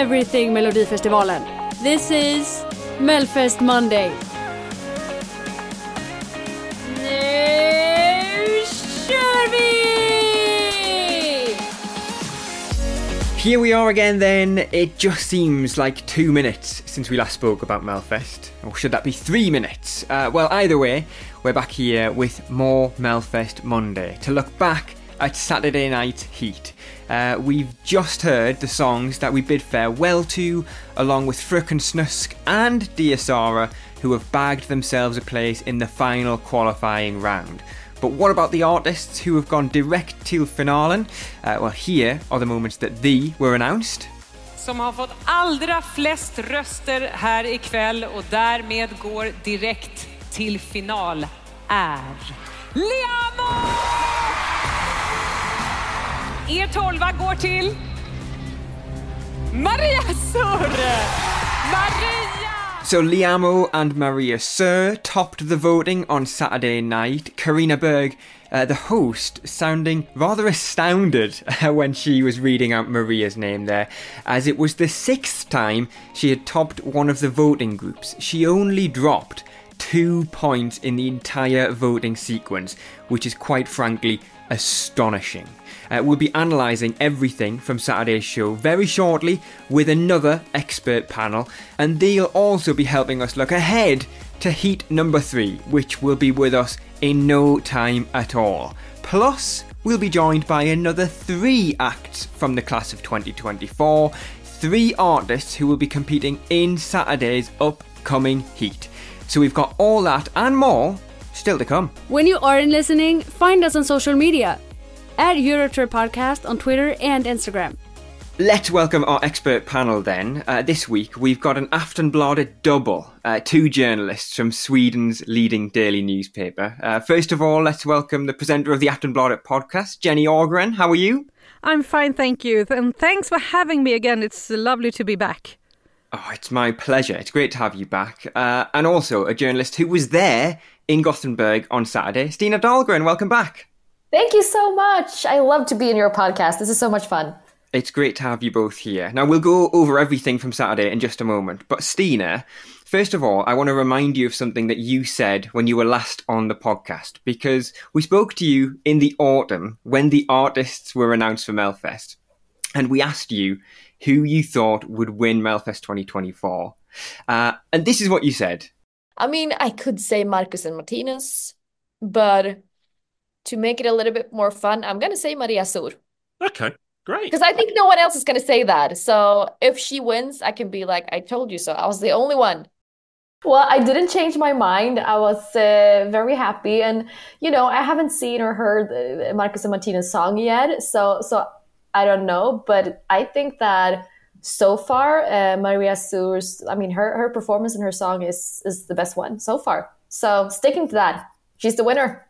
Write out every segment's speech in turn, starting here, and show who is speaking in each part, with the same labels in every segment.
Speaker 1: everything Melodifestivalen. This is Melfest Monday.
Speaker 2: Here we are again then. It just seems like two minutes since we last spoke about Melfest. Or should that be three minutes? Uh, well, either way, we're back here with more Melfest Monday to look back at Saturday Night Heat. Uh, we've just heard the songs that we bid farewell to, along with Fröken Snusk and Dear Sarah, who have bagged themselves a place in the final qualifying round. But what about the artists who have gone direct to finalen? Uh, well, here are the moments that they were announced.
Speaker 3: som har fått allra flest röster här ikväll och därmed går direkt till final är Liamoo! Er tolva går till Maria Surre! Maria!
Speaker 2: So Liamoo and Maria Sur topped the voting on Saturday night. Karina Berg, uh, the host, sounding rather astounded when she was reading out Maria's name there, as it was the sixth time she had topped one of the voting groups. She only dropped two points in the entire voting sequence, which is quite frankly astonishing. Uh, we'll be analysing everything from Saturday's show very shortly with another expert panel, and they'll also be helping us look ahead to Heat number three, which will be with us in no time at all. Plus, we'll be joined by another three acts from the class of 2024, three artists who will be competing in Saturday's upcoming Heat. So we've got all that and more still to come.
Speaker 1: When you aren't listening, find us on social media at Eurotrip Podcast on Twitter and Instagram.
Speaker 2: Let's welcome our expert panel then. Uh, this week we've got an Aftonbladet double, uh, two journalists from Sweden's leading daily newspaper. Uh, first of all, let's welcome the presenter of the Aftonbladet podcast, Jenny Agren. How are you?
Speaker 4: I'm fine, thank you. And thanks for having me again. It's lovely to be back.
Speaker 2: Oh, it's my pleasure. It's great to have you back. Uh, and also a journalist who was there in Gothenburg on Saturday. Stina Dahlgren, welcome back.
Speaker 4: Thank you so much. I love to be in your podcast. This is so much fun.
Speaker 2: It's great to have you both here. Now, we'll go over everything from Saturday in just a moment. But, Stina, first of all, I want to remind you of something that you said when you were last on the podcast, because we spoke to you in the autumn when the artists were announced for Melfest. And we asked you who you thought would win Melfest 2024. Uh, and this is what you said.
Speaker 4: I mean, I could say Marcus and Martinus, but to make it a little bit more fun, I'm going to say Maria Sur.
Speaker 5: Okay, great.
Speaker 4: Because I think no one else is going to say that. So if she wins, I can be like, I told you so. I was the only one. Well, I didn't change my mind. I was uh, very happy, and you know, I haven't seen or heard Marcus and Martinus song yet, so so I don't know. But I think that so far, uh, Maria Sur's, I mean, her her performance and her song is is the best one so far. So sticking to that, she's the winner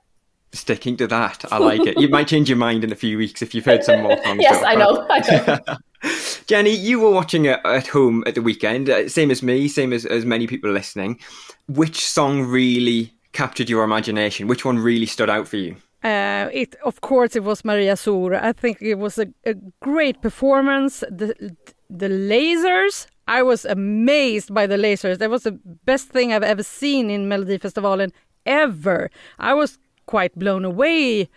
Speaker 2: sticking to that. I like it. You might change your mind in a few weeks if you've heard some more songs.
Speaker 4: yes, I know. I know.
Speaker 2: Jenny, you were watching it at home at the weekend, uh, same as me, same as, as many people listening. Which song really captured your imagination? Which one really stood out for you?
Speaker 6: Uh, it of course it was Maria Sur. I think it was a, a great performance. The the lasers I was amazed by the lasers. That was the best thing I've ever seen in Melodifestivalen ever. I was quite blown away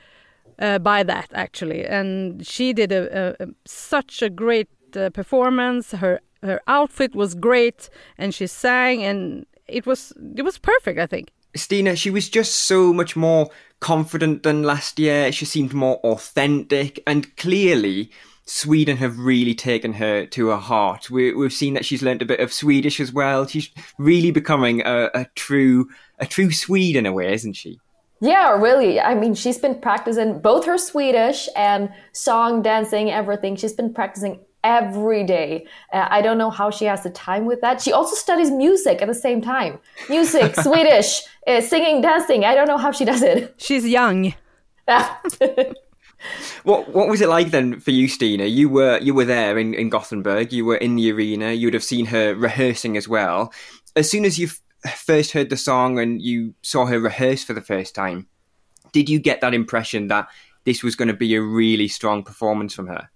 Speaker 6: uh, by that actually, and she did a, a, a such a great uh, performance. Her her outfit was great, and she sang, and it was it was perfect. I think.
Speaker 2: Stina, she was just so much more confident than last year. She seemed more authentic, and clearly. Sweden have really taken her to her heart. We, have seen that she's learnt a bit of Swedish as well. She's really becoming a, a true a true Swede in a way, isn't she?
Speaker 4: Yeah, really. I mean, she's been practicing both her Swedish and song, dancing, everything. She's been practicing every day. Uh, I don't know how she has the time with that. She also studies music at the same time. Music, Swedish, uh, singing, dancing. I don't know how she does it.
Speaker 6: She's young.
Speaker 2: what what was it like then for you, Stina? You were you were there in, in Gothenburg. You were in the arena. You would have seen her rehearsing as well. As soon as you first heard the song and you saw her rehearse for the first time, did you get that impression that this was going to be a really strong performance from her?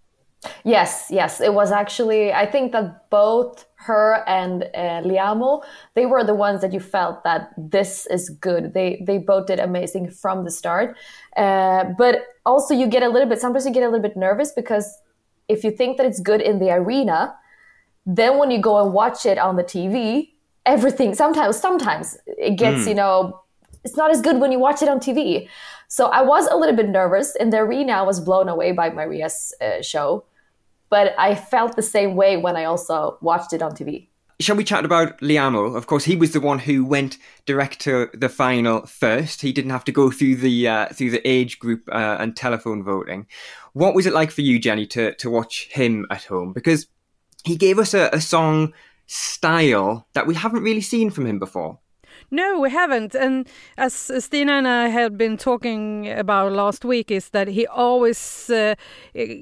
Speaker 4: Yes, yes. It was actually, I think that both her and uh, Liamoo, they were the ones that you felt that this is good. They they both did amazing from the start. Uh, but also you get a little bit, sometimes you get a little bit nervous because if you think that it's good in the arena, then when you go and watch it on the TV, everything sometimes sometimes it gets mm. you know it's not as good when you watch it on tv so i was a little bit nervous and the arena was blown away by maria's uh, show but i felt the same way when i also watched it on tv
Speaker 2: Shall we chat about Liamoo? Of course, he was the one who went direct to the final first. He didn't have to go through the uh, through the age group uh, and telephone voting. What was it like for you, Jenny, to to watch him at home? Because he gave us a, a song style that we haven't really seen from him before.
Speaker 6: No, we haven't. And as Stina and I had been talking about last week, is that he always uh,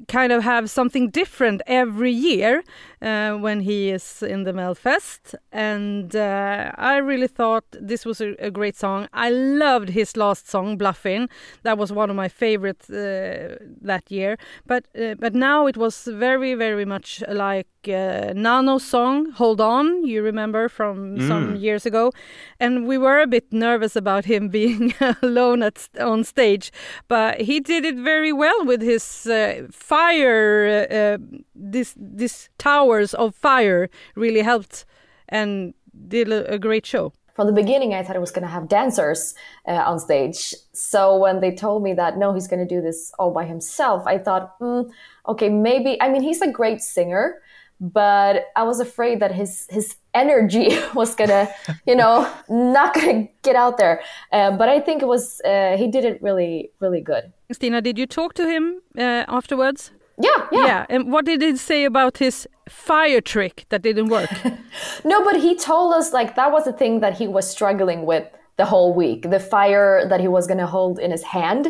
Speaker 6: kind of have something different every year uh, when he is in the Melfest. And uh, I really thought this was a, a, great song. I loved his last song, Bluffin. That was one of my favorites uh, that year. But uh, but now it was very very much like uh, Nano song, Hold On. You remember from mm. some years ago, and we were a bit nervous about him being alone at on stage, but he did it very well with his uh, fire. this this tower hours of fire really helped and did a, great show
Speaker 4: from the beginning i thought it was going to have dancers uh, on stage so when they told me that no he's going to do this all by himself i thought mm, okay maybe i mean he's a great singer but i was afraid that his his energy was gonna you know not gonna get out there uh, but i think it was uh, he did it really really good
Speaker 6: stina did you talk to him uh, afterwards
Speaker 4: yeah, yeah.
Speaker 6: Yeah. And what did he say about his fire trick that didn't work?
Speaker 4: no, but he told us like that was the thing that he was struggling with the whole week. The fire that he was to hold in his hand.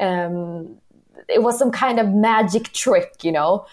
Speaker 4: Um, it was some kind of magic trick, you know.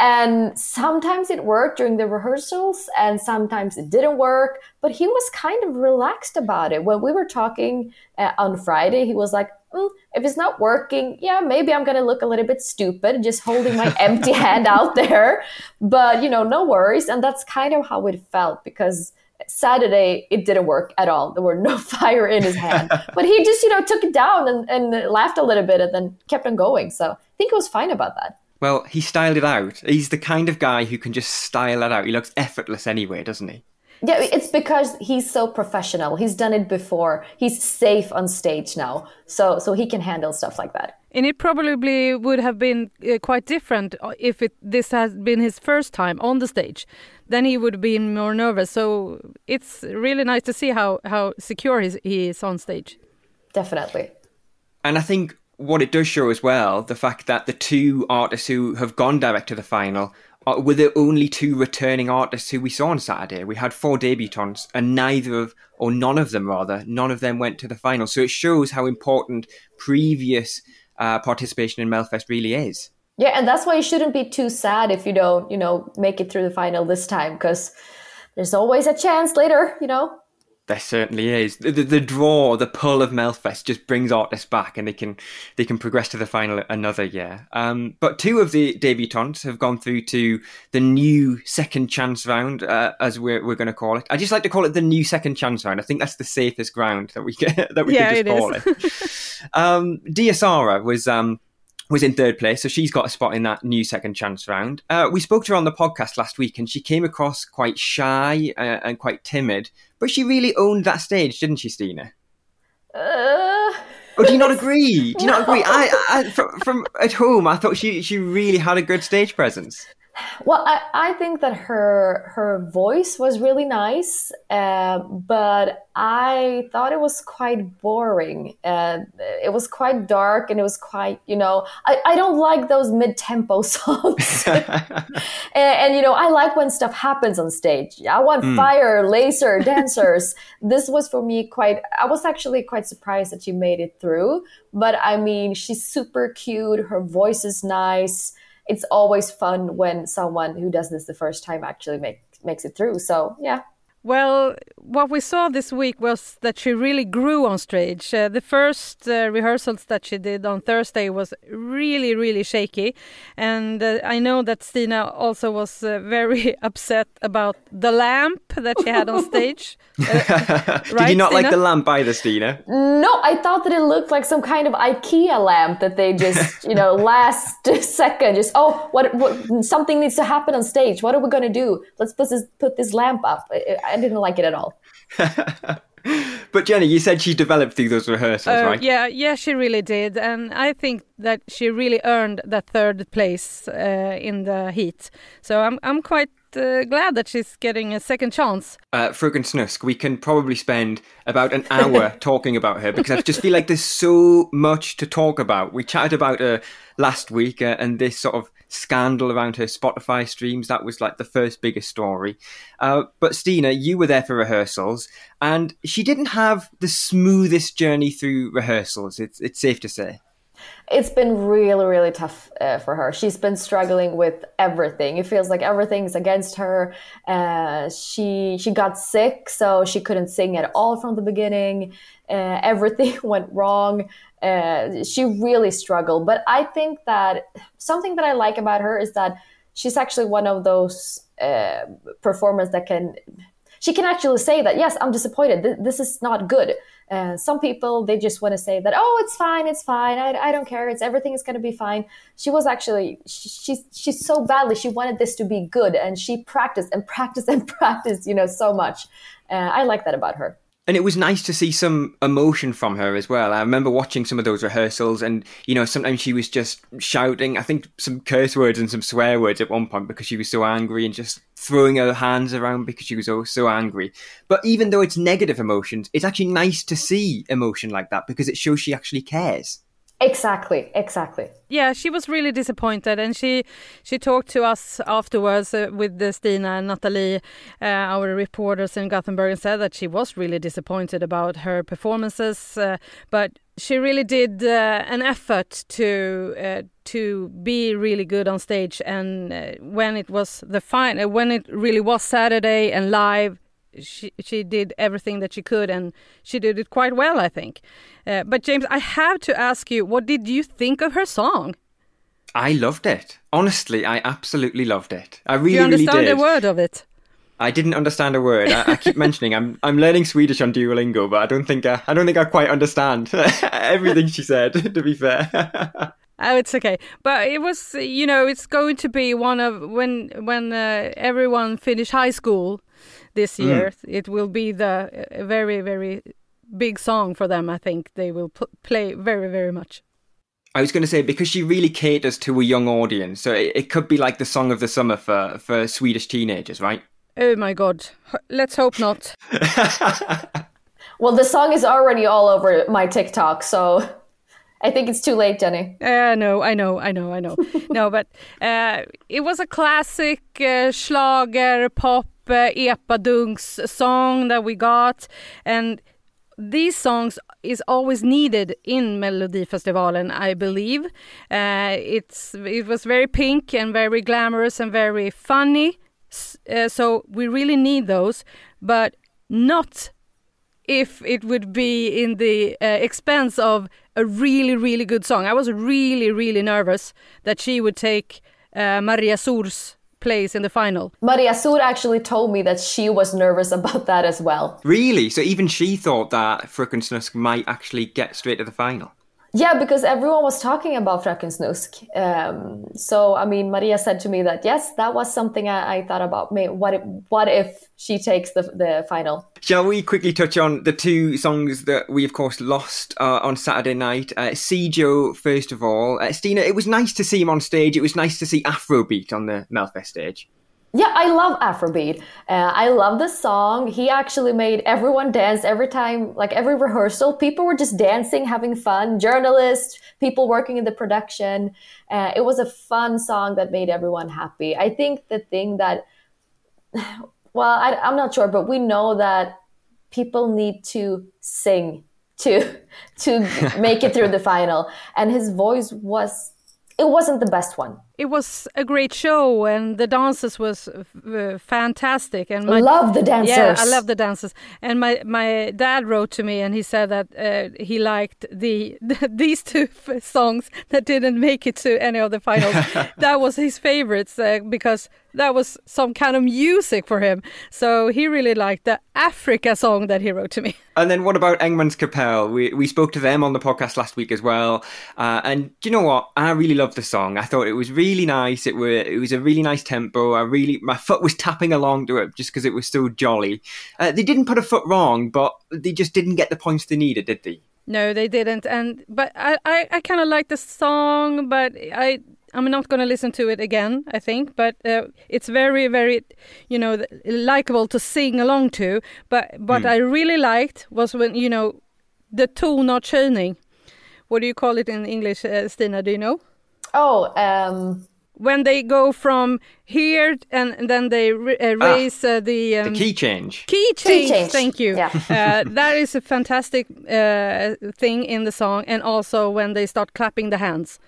Speaker 4: And sometimes it worked during the rehearsals and sometimes it didn't work, but he was kind of relaxed about it. When we were talking uh, on Friday, he was like, mm, if it's not working, yeah, maybe I'm going to look a little bit stupid just holding my empty hand out there. But, you know, no worries. And that's kind of how it felt because Saturday it didn't work at all. There were no fire in his hand. but he just, you know, took it down and, and laughed a little bit and then kept on going. So I think he was fine about that.
Speaker 2: Well, he styled it out. He's the kind of guy who can just style it out. He looks effortless anyway, doesn't he?
Speaker 4: Yeah, it's because he's so professional. He's done it before. He's safe on stage now, so so he can handle stuff like that.
Speaker 6: And it probably would have been uh, quite different uh, if it, this had been his first time on the stage. Then he would have been more nervous. So it's really nice to see how how secure he is on stage.
Speaker 4: Definitely.
Speaker 2: And I think what it does show as well, the fact that the two artists who have gone direct to the final are, were the only two returning artists who we saw on Saturday. We had four debutants, and neither of, or none of them rather, none of them went to the final. So it shows how important previous uh, participation in Melfest really is.
Speaker 4: Yeah, and that's why you shouldn't be too sad if you don't, you know, make it through the final this time, because there's always a chance later, you know.
Speaker 2: There certainly is. The, the, the, draw, the pull of Melfest just brings artists back, and they can they can progress to the final another year. Um, but two of the debutantes have gone through to the new second chance round, uh, as we're, we're going to call it. I just like to call it the new second chance round. I think that's the safest ground that we can, that we
Speaker 6: yeah,
Speaker 2: can just call
Speaker 6: it.
Speaker 2: it. um, Dear Sarah was um, was in third place, so she's got a spot in that new second chance round. Uh, we spoke to her on the podcast last week, and she came across quite shy uh, and quite timid, but she really owned that stage, didn't she, Stina?
Speaker 4: Uh...
Speaker 2: Oh, do you not agree? Do you no. not agree? I, I from, from, at home, I thought she she really had a good stage presence.
Speaker 4: Well, I, I think that her her voice was really nice, uh, but I thought it was quite boring. Uh, it was quite dark and it was quite, you know, I, I don't like those mid tempo songs. and, and, you know, I like when stuff happens on stage. I want mm. fire, laser, dancers. this was for me quite, I was actually quite surprised that she made it through. But I mean, she's super cute. Her voice is nice it's always fun when someone who does this the first time actually make, makes it through. So yeah,
Speaker 6: well, what we saw this week was that she really grew on stage. Uh, the first uh, rehearsals that she did on Thursday was really, really shaky. And uh, I know that Stina also was uh, very upset about the lamp that she had on stage.
Speaker 2: right, did you not Stina? like the lamp either, Stina?
Speaker 4: No, I thought that it looked like some kind of IKEA lamp that they just, you know, last second just, oh, what, what, something needs to happen on stage. What are we going to do? Let's put this, put this lamp up. I, didn't like it at all.
Speaker 2: but Jenny, you said she developed through those rehearsals, uh, right?
Speaker 6: Yeah, yeah, she really did, and I think that she really earned that third place uh, in the heat. So I'm I'm quite uh, glad that she's getting a second chance.
Speaker 2: Uh, Fröken Snusk, we can probably spend about an hour talking about her because I just feel like there's so much to talk about. We chatted about her last week uh, and this sort of scandal around her Spotify streams. That was like the first biggest story. Uh, but Stina, you were there for rehearsals, and she didn't have the smoothest journey through rehearsals. It's it's safe to say.
Speaker 4: It's been really, really tough uh, for her. She's been struggling with everything. It feels like everything's against her. Uh, she she got sick, so she couldn't sing at all from the beginning. Uh, everything went wrong. Uh, she really struggled. But I think that something that I like about her is that she's actually one of those uh, performers that can she can actually say that yes i'm disappointed. Th- this is not good. Uh, some people they just want to say that oh it's fine it's fine. I, I don't care. It's everything is going to be fine. She was actually she, she's she's so badly she wanted this to be good and she practiced and practiced and practiced you know so much. Uh, i like that about her
Speaker 2: and it was nice to see some emotion from her as well. I remember watching some of those rehearsals, and you know, sometimes she was just shouting, I think some curse words and some swear words at one point because she was so angry and just throwing her hands around because she was so, angry. But even though it's negative emotions, it's actually nice to see emotion like that because it shows she actually cares.
Speaker 4: Exactly, exactly.
Speaker 6: Yeah, she was really disappointed, and she she talked to us afterwards uh, with uh, Stina and Natalie, uh, our reporters in Gothenburg, and said that she was really disappointed about her performances, uh, but she really did uh, an effort to uh, to be really good on stage, and when it was the fine, when it really was Saturday and live, she she did everything that she could, and she did it quite well, I think. Uh, but James, I have to ask you, what did you think of her song?
Speaker 2: I loved it. Honestly, I absolutely loved it. I really, did.
Speaker 6: you understand
Speaker 2: really did.
Speaker 6: a word of it?
Speaker 2: I didn't understand a word. I, I keep mentioning I'm I'm learning Swedish on Duolingo, but I don't think I, I don't think I quite understand everything she said. To be fair.
Speaker 6: Oh, it's okay. But it was, you know, it's going to be one of when when uh, everyone finish high school this mm. year. Mm. It will be the very very big song for them. I think they will play very very much.
Speaker 2: I was going to say because she really caters to a young audience, so it, it could be like the song of the summer for for Swedish teenagers, right?
Speaker 6: Oh my god! Let's hope not.
Speaker 4: well, the song is already all over my TikTok, so I think it's too late, Jenny.
Speaker 6: Uh, no, I know, I know, I know. no, but uh, it was a classic uh, Schlager pop uh, epadunks song that we got, and these songs is always needed in Melodifestivalen, I believe. Uh, it's it was very pink and very glamorous and very funny, uh, so we really need those, but not if it would be in the uh, expense of a really, really good song. I was really, really nervous that she would take uh, Maria Sur's place in the final.
Speaker 4: Maria Sur actually told me that she was nervous about that as well.
Speaker 2: Really? So even she thought that Fröken Snusk might actually get straight to the final?
Speaker 4: Yeah, because everyone was talking about Fröken Snusk. Um, so, I mean, Maria said to me that yes, that was something I, I thought about. What if, what if she takes the the final?
Speaker 2: Shall we quickly touch on the two songs that we, of course, lost uh, on Saturday night? Uh, first of all. Uh, Stina, it was nice to see him on stage. It was nice to see Afrobeat on the Melfest stage.
Speaker 4: Yeah, I love Afrobeat. Uh, I love the song. He actually made everyone dance every time, like every rehearsal. People were just dancing, having fun. Journalists, people working in the production. Uh, it was a fun song that made everyone happy. I think the thing that, well, I, I'm not sure, but we know that people need to sing to to make it through the final, and his voice was it wasn't the best one.
Speaker 6: It was a great show, and the dances was uh, fantastic. And
Speaker 4: my, love the dancers.
Speaker 6: Yeah, I love the dancers. And my my dad wrote to me, and he said that uh, he liked the, the these two songs that didn't make it to any of the finals. that was his favorites uh, because that was some kind of music for him. So he really liked the Africa song that he wrote to me.
Speaker 2: And then what about Engmans Kapell? We we spoke to them on the podcast last week as well. Uh, and do you know what? I really loved the song. I thought it was really nice. It were it was a really nice tempo. I really my foot was tapping along to it just because it was so jolly. Uh, they didn't put a foot wrong, but they just didn't get the points they needed, did they?
Speaker 6: No, they didn't. And but I I, I kind of like the song, but I I'm not going to listen to it again, I think, but uh, it's very, very, you know, likable to sing along to. But what mm. I really liked was when, you know, the tonartshöjning. What do you call it in English, uh, Stina? Do you know?
Speaker 4: Oh, um...
Speaker 6: when they go from here and, and then they uh, ah, raise ah, the,
Speaker 2: um, the key change.
Speaker 6: Key change. Key change. Thank you. Yeah. uh, that is a fantastic uh, thing in the song, and also when they start clapping the hands.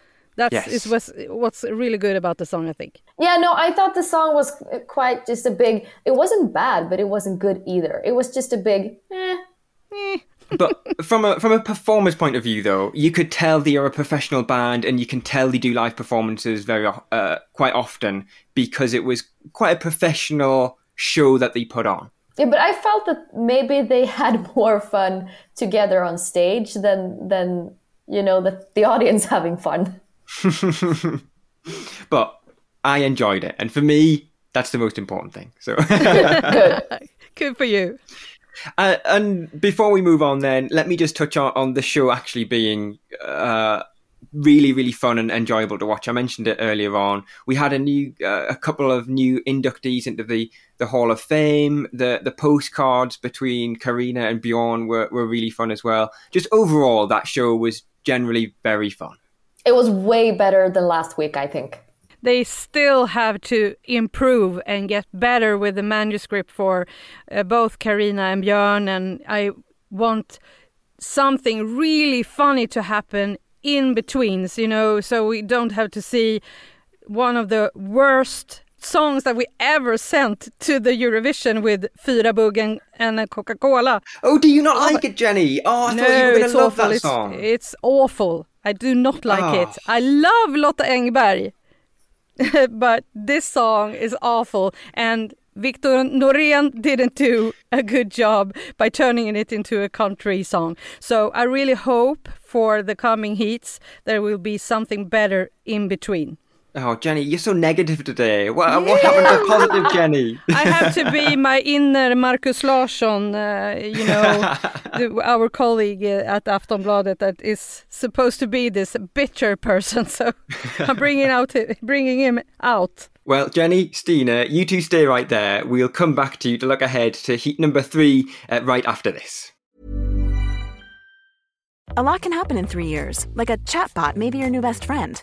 Speaker 6: That's yes. is what's, what's really good about the song, I think.
Speaker 4: Yeah, no, I thought the song was quite just a big. It wasn't bad, but it wasn't good either. It was just a big. Eh.
Speaker 2: Eh. but from a from a performer's point of view, though, you could tell they are a professional band, and you can tell they do live performances very uh, quite often because it was quite a professional show that they put on.
Speaker 4: Yeah, but I felt that maybe they had more fun together on stage than than you know the the audience having fun.
Speaker 2: but I enjoyed it, and for me, that's the most important thing. So
Speaker 6: good, good for you.
Speaker 2: Uh, and before we move on, then let me just touch on, on the show actually being uh, really, really fun and enjoyable to watch. I mentioned it earlier on. We had a new, uh, a couple of new inductees into the, the Hall of Fame. The the postcards between Karina and Bjorn were, were really fun as well. Just overall, that show was generally very fun.
Speaker 4: It was way better than last week, I think.
Speaker 6: They still have to improve and get better with the manuscript for uh, both Karina and Björn, and I want something really funny to happen in betweens, you know, so we don't have to see one of the worst songs that we ever sent to the Eurovision with Fyra Buggen and a Coca-Cola.
Speaker 2: Oh, do you not oh, like it, Jenny? Oh, I
Speaker 6: no,
Speaker 2: thought you were going to love
Speaker 6: awful.
Speaker 2: that
Speaker 6: it's. It's awful. I do not like
Speaker 2: oh.
Speaker 6: it. Ah. I love Lotta Engberg, but this song is awful. And Viktor Norén didn't do a good job by turning it into a country song. So I really hope for the coming heats there will be something better in between.
Speaker 2: Oh, Jenny, you're so negative today. What, yeah. what happened to positive Jenny?
Speaker 6: I have to be my inner Markus Larsson, uh, you know, the, our colleague uh, at Aftonbladet that is supposed to be this bitter person. So I'm bringing out, bringing him out.
Speaker 2: Well, Jenny, Stina, you two stay right there. We'll come back to you to look ahead to heat number three uh, right after this.
Speaker 5: A lot can happen in three years, like a chatbot may be your new best friend.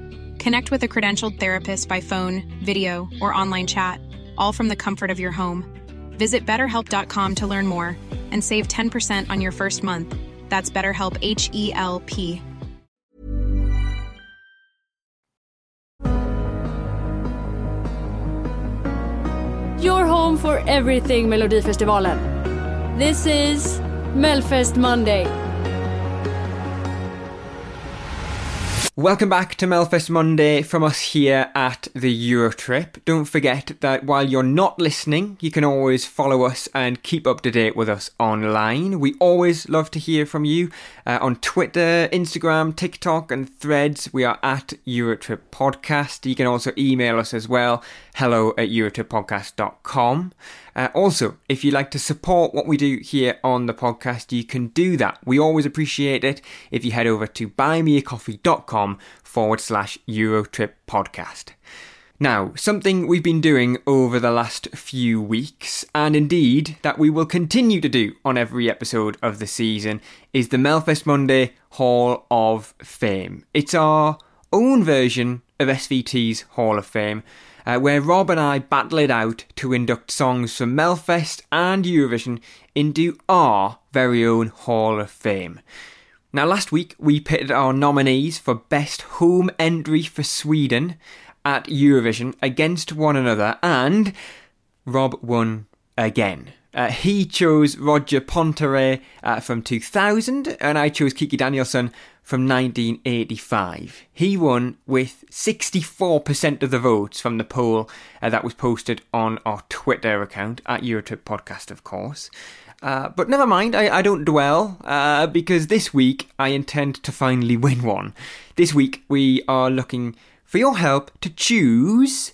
Speaker 7: Connect with a credentialed therapist by phone, video, or online chat, all from the comfort of your home. Visit betterhelp.com to learn more and save 10% on your first month. That's BetterHelp H E L P.
Speaker 1: Your home for everything Melodifestivalen. This is Melfest Monday.
Speaker 2: Welcome back to Melfest Monday from us here at the Eurotrip. Don't forget that while you're not listening, you can always follow us and keep up to date with us online. We always love to hear from you uh, on Twitter, Instagram, TikTok, and threads. We are at Eurotrip Podcast. You can also email us as well hello at eurotrippodcast.com. Uh, also, if you'd like to support what we do here on the podcast, you can do that. We always appreciate it if you head over to buymeacoffee.com forward slash Eurotrip podcast. Now, something we've been doing over the last few weeks, and indeed that we will continue to do on every episode of the season, is the Melfest Monday Hall of Fame. It's our own version of SVT's Hall of Fame uh, where Rob and I battle it out to induct songs from Melfest and Eurovision into our very own Hall of Fame. Now, last week we pitted our nominees for Best Home Entry for Sweden at Eurovision against one another, and Rob won again. Uh, he chose Roger Pontare uh, from 2000, and I chose Kiki Danielsson from 1985. He won with 64% of the votes from the poll uh, that was posted on our Twitter account at Eurotrip Podcast, of course. Uh, but never mind, I, I don't dwell, uh, because this week I intend to finally win one. This week we are looking for your help to choose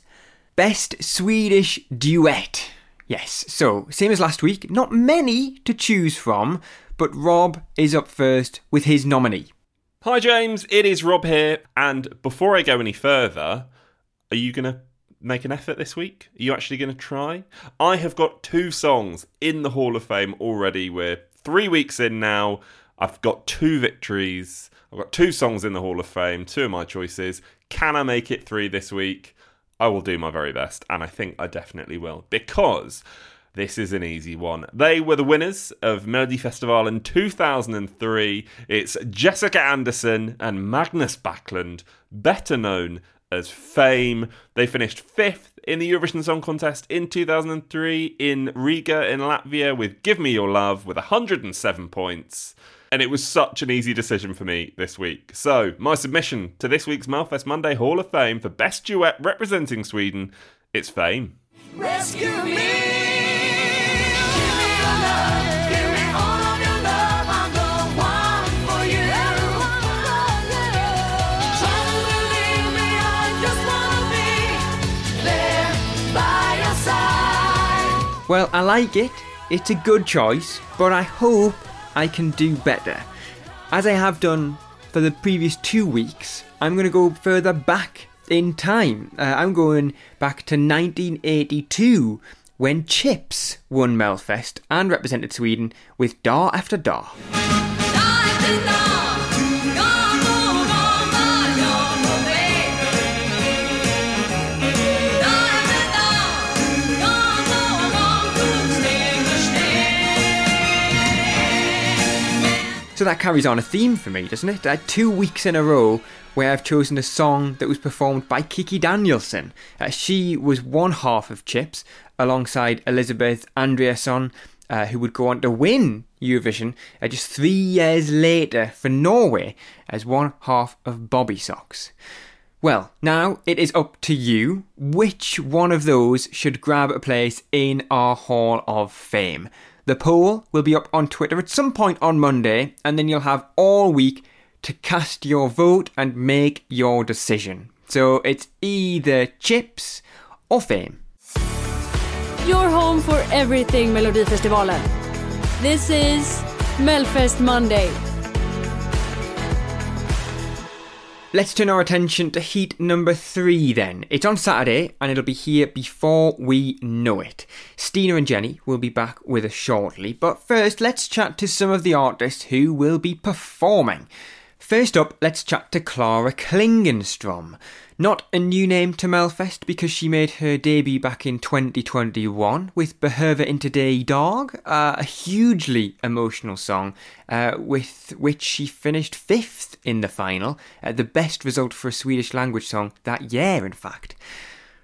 Speaker 2: Best Swedish Duet. Yes, so same as last week, not many to choose from, but Rob is up first with his nominee.
Speaker 8: Hi, James. It is Rob here. And before I go any further, are you going to make an effort this week? Are you actually going to try? I have got two songs in the Hall of Fame already. We're three weeks in now. I've got two victories. I've got two songs in the Hall of Fame, two of my choices. Can I make it three this week? I will do my very best, and I think I definitely will. Because this is an easy one. They were the winners of Melody Festival in 2003. It's Jessica Andersson and Magnus Bäcklund, better known as Fame. They finished fifth in the Eurovision Song Contest in 2003 in Riga in Latvia with Give Me Your Love with 107 points. And it was such an easy decision for me this week. So, my submission to this week's Melfest Monday Hall of Fame for Best Duet representing Sweden, it's Fame. Rescue me!
Speaker 2: Well, I like it. It's a good choice, but I hope I can do better. As I have done for the previous two weeks, I'm going to go further back in time. Uh, I'm going back to 1982 when Chips won Melfest and represented Sweden with Dag efter dag. So that carries on a theme for me, doesn't it? Uh, two weeks in a row where I've chosen a song that was performed by Kiki Danielsson. Uh, she was one half of Chips alongside Elisabeth Andreassen, uh, who would go on to win Eurovision uh, just three years later for Norway as one half of Bobbysocks. Well, now it is up to you. Which one of those should grab a place in our Hall of Fame? The poll will be up on Twitter at some point on Monday, and then you'll have all week to cast your vote and make your decision. So it's either chips or fame.
Speaker 1: Your home for everything Melodifestivalen. This is Melfest Monday.
Speaker 2: Let's turn our attention to heat number three then. It's on Saturday and it'll be here before we know it. Stina and Jenny will be back with us shortly, but first let's chat to some of the artists who will be performing. First up, let's chat to Clara Klingenstrom. Not a new name to Melfest because she made her debut back in 2021 with Behöver inte dig idag, uh, a hugely emotional song uh, with which she finished fifth in the final, uh, the best result for a Swedish language song that year, in fact.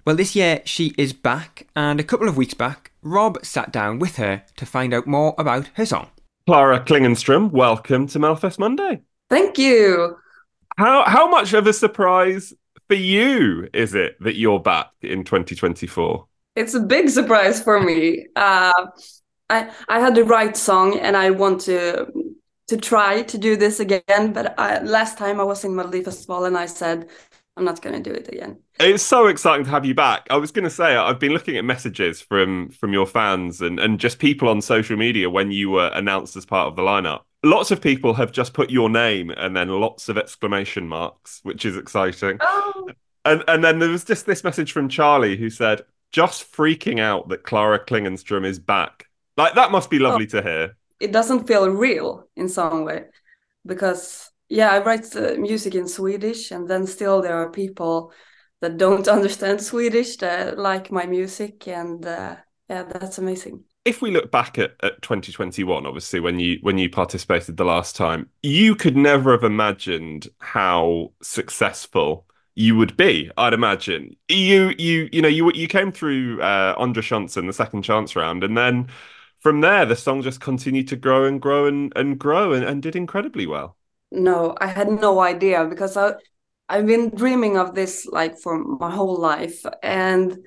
Speaker 2: Well, this year she is back, and a couple of weeks back, Rob sat down with her to find out more about her song.
Speaker 8: Clara Klingenstrom, welcome to Melfest Monday.
Speaker 9: Thank you.
Speaker 8: How how much of a surprise for you is it that you're back in 2024?
Speaker 9: It's a big surprise for me. Uh, I I had the right song, and I want to to try to do this again. But I, last time I was in Melodifestivalen, and I said I'm not going to do it again.
Speaker 8: It's so exciting to have you back. I was going to say I've been looking at messages from from your fans and and just people on social media when you were announced as part of the lineup lots of people have just put your name and then lots of exclamation marks, which is exciting. Oh. And and then there was just this message from Charlie who said, just freaking out that Clara Klingenstrom is back. Like that must be oh. lovely oh. to hear.
Speaker 9: It doesn't feel real in some way because yeah, I write uh, music in Swedish and then still there are people that don't understand Swedish that like my music and uh, yeah, that's amazing.
Speaker 8: If we look back at, at 2021 obviously when you when you participated the last time you could never have imagined how successful you would be i'd imagine. You you you know you you came through uh Andra Chansen the second chance round and then from there the song just continued to grow and grow and, and grow and, and did incredibly well
Speaker 9: no i had no idea because i i've been dreaming of this like for my whole life and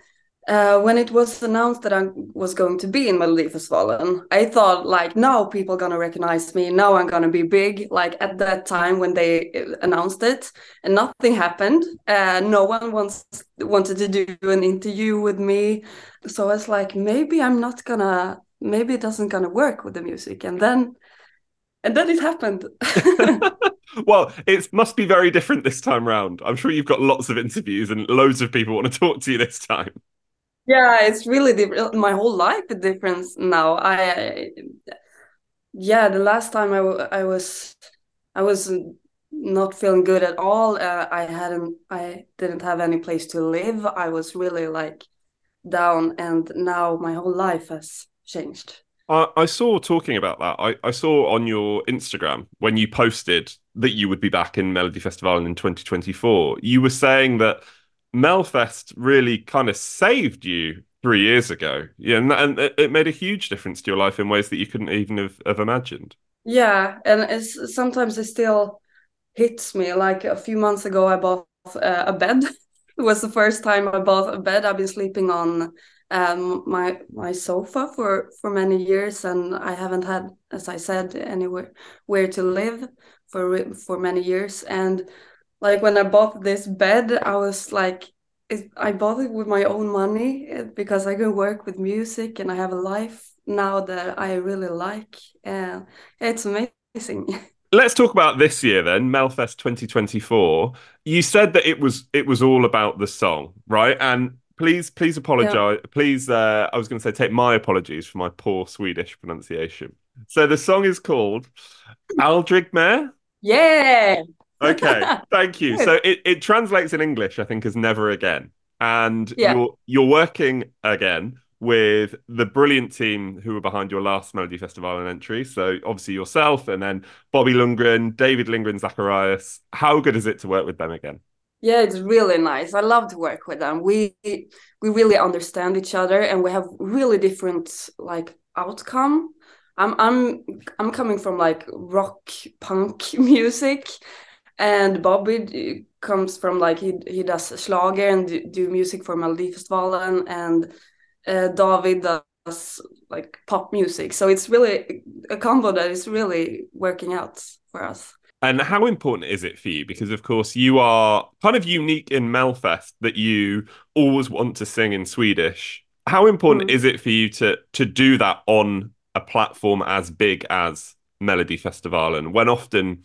Speaker 9: uh, when it was announced that I was going to be in Melodifestivalen, I thought like now people gonna recognize me. Now I'm gonna be big. Like at that time when they uh, announced it, and nothing happened. Uh, no one wants wanted to do an interview with me, so I was like, maybe I'm not gonna. Maybe it doesn't gonna work with the music, and then, and then it happened.
Speaker 8: well, it must be very different this time round. I'm sure you've got lots of interviews and loads of people want to talk to you this time.
Speaker 9: Yeah it's really different my whole life is different now. I yeah the last time I, I was i was not feeling good at all. Uh, i hadn't i didn't have any place to live. I was really like down and now my whole life has changed
Speaker 8: I, I saw talking about that. I, I saw on your Instagram when you posted that you would be back in Melody Melodifestivalen in 2024. You were saying that Melfest really kind of saved you three years ago. Yeah, and, and it made a huge difference to your life in ways that you couldn't even have, have imagined.
Speaker 9: Yeah, and it's sometimes it still hits me. Like a few months ago, I bought uh, a bed. it was the first time I bought a bed. I've been sleeping on um, my my sofa for for many years, and I haven't had, as I said, anywhere where to live for for many years. And like when I bought this bed, I was like it, I bought it with my own money uh, because I can work with music and I have a life now that I really like. Uh, it's amazing.
Speaker 8: Let's talk about this year then, Melfest 2024. You said that it was it was all about the song, right? And please please apologize. Yeah. Please, uh, I was going to say take my apologies for my poor Swedish pronunciation. So the song is called Aldrig Mer.
Speaker 9: Yeah.
Speaker 8: Okay, thank you. So it, it translates in English, I think, as never again. And yeah. you're you're working again with the brilliant team who were behind your last Melody Festival entry. So obviously yourself and then Bobby Ljunggren, David Lindgren Zacharias. How good is it to work with them again?
Speaker 9: Yeah, it's really nice. I love to work with them. We we really understand each other and we have really different like outcome. I'm I'm I'm coming from like rock punk music and Bobby comes from like he he does schlager and do music for Melodifestivalen and uh, David does like pop music. So it's really a combo that is really working out for us.
Speaker 8: And how important is it for you? Because of course you are kind of unique in Melfest that you always want to sing in Swedish. How important mm. is it for you to to do that on a platform as big as Melodifestivalen when often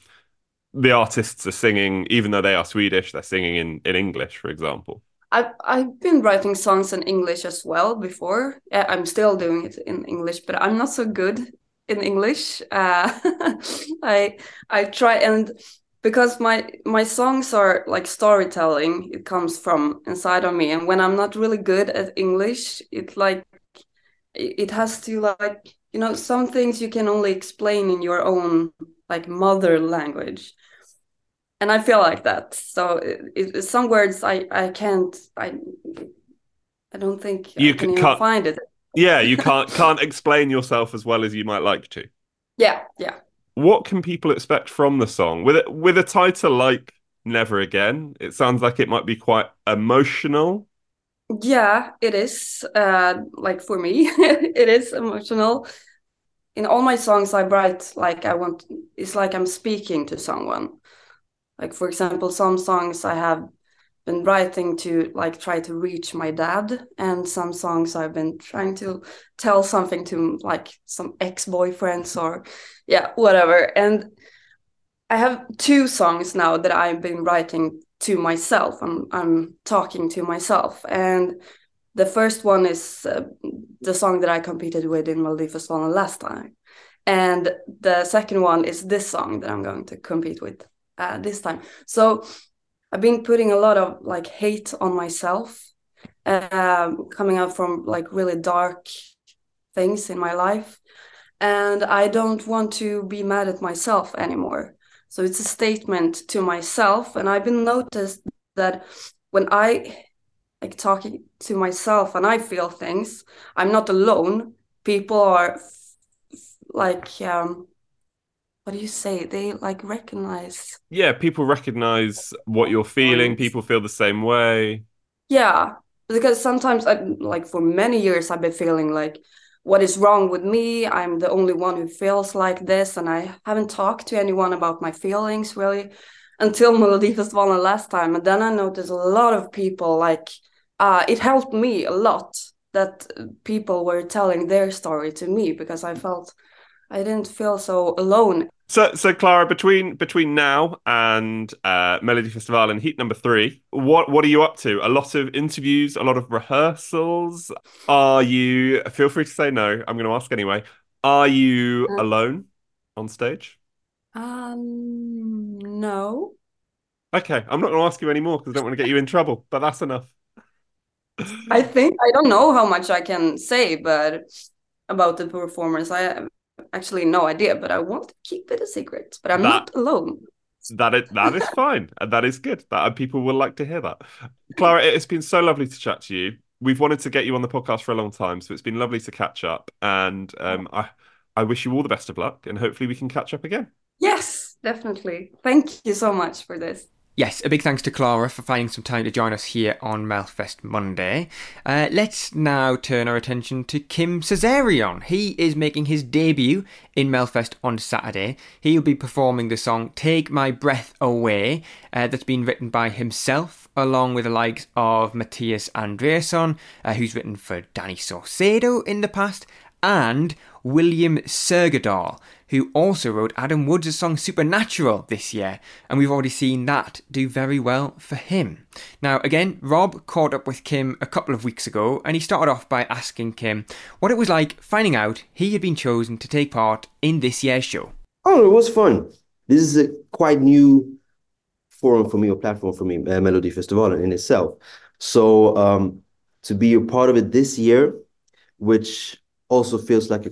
Speaker 8: the artists are singing, even though they are Swedish, they're singing in, in English, for example?
Speaker 9: I've I've been writing songs in English as well before. I'm still doing it in English, but I'm not so good in English. Uh, I I try and because my my songs are like storytelling. It comes from inside of me, and when I'm not really good at English, it like it has to like you know some things you can only explain in your own like mother language and I feel like that. So it, it, some words I I can't I I don't think you I can, can't find it.
Speaker 8: Yeah, you can't can't explain yourself as well as you might like to.
Speaker 9: Yeah, yeah.
Speaker 8: What can people expect from the song with it with a title like Never Again? It sounds like it might be quite emotional.
Speaker 9: Yeah, it is. Uh, like for me, it is emotional. In all my songs, I write like I want. It's like I'm speaking to someone like for example some songs i have been writing to like try to reach my dad and some songs i've been trying to tell something to like some ex-boyfriends or yeah whatever. And i have two songs now that i've been writing to myself. I'm i'm talking to myself. And the first one is uh, the song that i competed with in Melodifestivalen last time. And the second one is this song that i'm going to compete with uh, this time. So I've been putting a lot of like hate on myself, um, coming out from like really dark things in my life, and I don't want to be mad at myself anymore. So it's a statement to myself, and I've been noticed that when I like talking to myself and I feel things, I'm not alone. People are like um, what do you say? They like recognize
Speaker 8: yeah people recognize what you're feeling. People feel the same way.
Speaker 9: Yeah because sometimes i like for many years i've been feeling like what is wrong with me? I'm the only one who feels like this and i haven't talked to anyone about my feelings really until Melodifestivalen last time. And then i noticed a lot of people like uh, it helped me a lot that people were telling their story to me because i felt I didn't feel so alone.
Speaker 8: So, so Clara, between between now and uh, Melodifestivalen and Heat number three, what what are you up to? A lot of interviews, a lot of rehearsals. Are you? Feel free to say no. I'm going to ask anyway. Are you uh, alone on stage?
Speaker 9: Um, no.
Speaker 8: Okay, I'm not going to ask you anymore because I don't want to get you in trouble. But that's enough.
Speaker 9: I think I don't know how much I can say, but about the performance, I actually no idea, but I want to keep it a secret. But I'm that, not alone.
Speaker 8: That is that is fine, and that is good. That people will like to hear that. Clara, it's been so lovely to chat to you. We've wanted to get you on the podcast for a long time, so it's been lovely to catch up. And um, I I wish you all the best of luck, and hopefully we can catch up again.
Speaker 9: Yes, definitely. Thank you so much for this.
Speaker 2: Yes, a big thanks to Clara for finding some time to join us here on Melfest Monday. Uh, let's now turn our attention to Kim Cesarion. He is making his debut in Melfest on Saturday. He'll be performing the song Take My Breath Away, uh, that's been written by himself, along with the likes of Matthias Andreasson, uh, who's written for Danny Saucedo in the past, and William Segerdahl, who also wrote Adam Woods' song Supernatural this year, and we've already seen that do very well for him. Now, again, Rob caught up with Kim a couple of weeks ago, and he started off by asking Kim what it was like finding out he had been chosen to take part in this year's show.
Speaker 10: Oh, it was fun. This is a quite new forum for me, or platform for me, uh, Melody Festival in itself. So um, to be a part of it this year, which also feels like a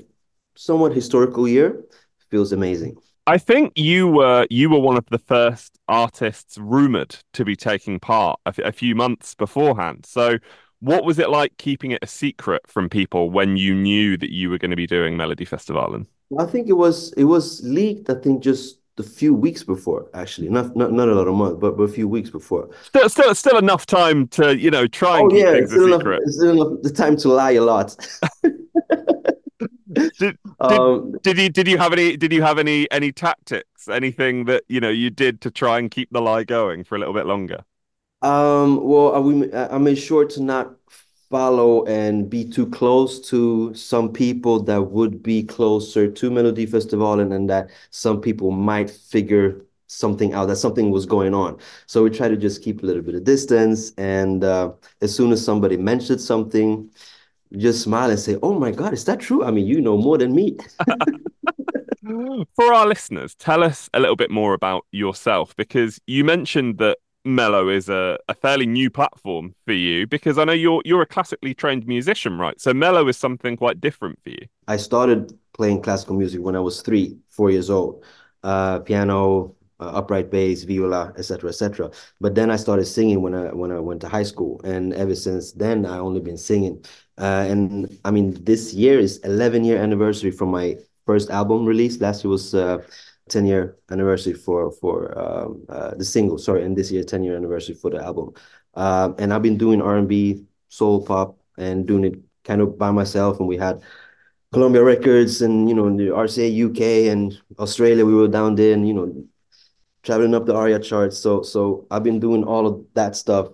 Speaker 10: somewhat historical year, feels amazing.
Speaker 8: I think you were you were one of the first artists rumored to be taking part a, a few months beforehand. So, what was it like keeping it a secret from people when you knew that you were going to be doing Melodifestivalen?
Speaker 10: I think it was it was leaked. I think just a few weeks before, actually, not not not a lot of months, but, but a few weeks before.
Speaker 8: Still, still, still enough time to you know try and
Speaker 10: oh,
Speaker 8: keep
Speaker 10: yeah,
Speaker 8: things a
Speaker 10: still
Speaker 8: secret.
Speaker 10: Still enough the time to lie a lot.
Speaker 8: did, did,
Speaker 10: Um,
Speaker 8: did you did you have any did you have any any tactics anything that you know you did to try and keep the lie going for a little bit longer
Speaker 10: Um, well, I, we, I made sure to not follow and be too close to some people that would be closer to Melody Festival and, then that some people might figure something out, that something was going on. So we try to just keep a little bit of distance. And uh, as soon as somebody mentioned something, just smile and say, Oh my God, is that true? I mean, you know more than me.
Speaker 8: for our listeners tell us a little bit more about yourself because you mentioned that Mello is a, a fairly new platform for you because I know you're you're a classically trained musician, right? So Mello is something quite different for you.
Speaker 10: I started playing classical music when I was three, four years old. Uh, piano, uh, upright bass, viola, etc., etc. But then I started singing when I when I went to high school, and ever since then I only been singing. Uh, and I mean, this year is 11 year anniversary from my first album release. Last year was uh, 10 year anniversary for for um, uh, the single. Sorry, and this year 10 year anniversary for the album. Um, and I've been doing R&B, soul pop, and doing it kind of by myself. And we had Columbia Records and you know the RCA UK and Australia. We were down there and you know traveling up the ARIA charts. So so I've been doing all of that stuff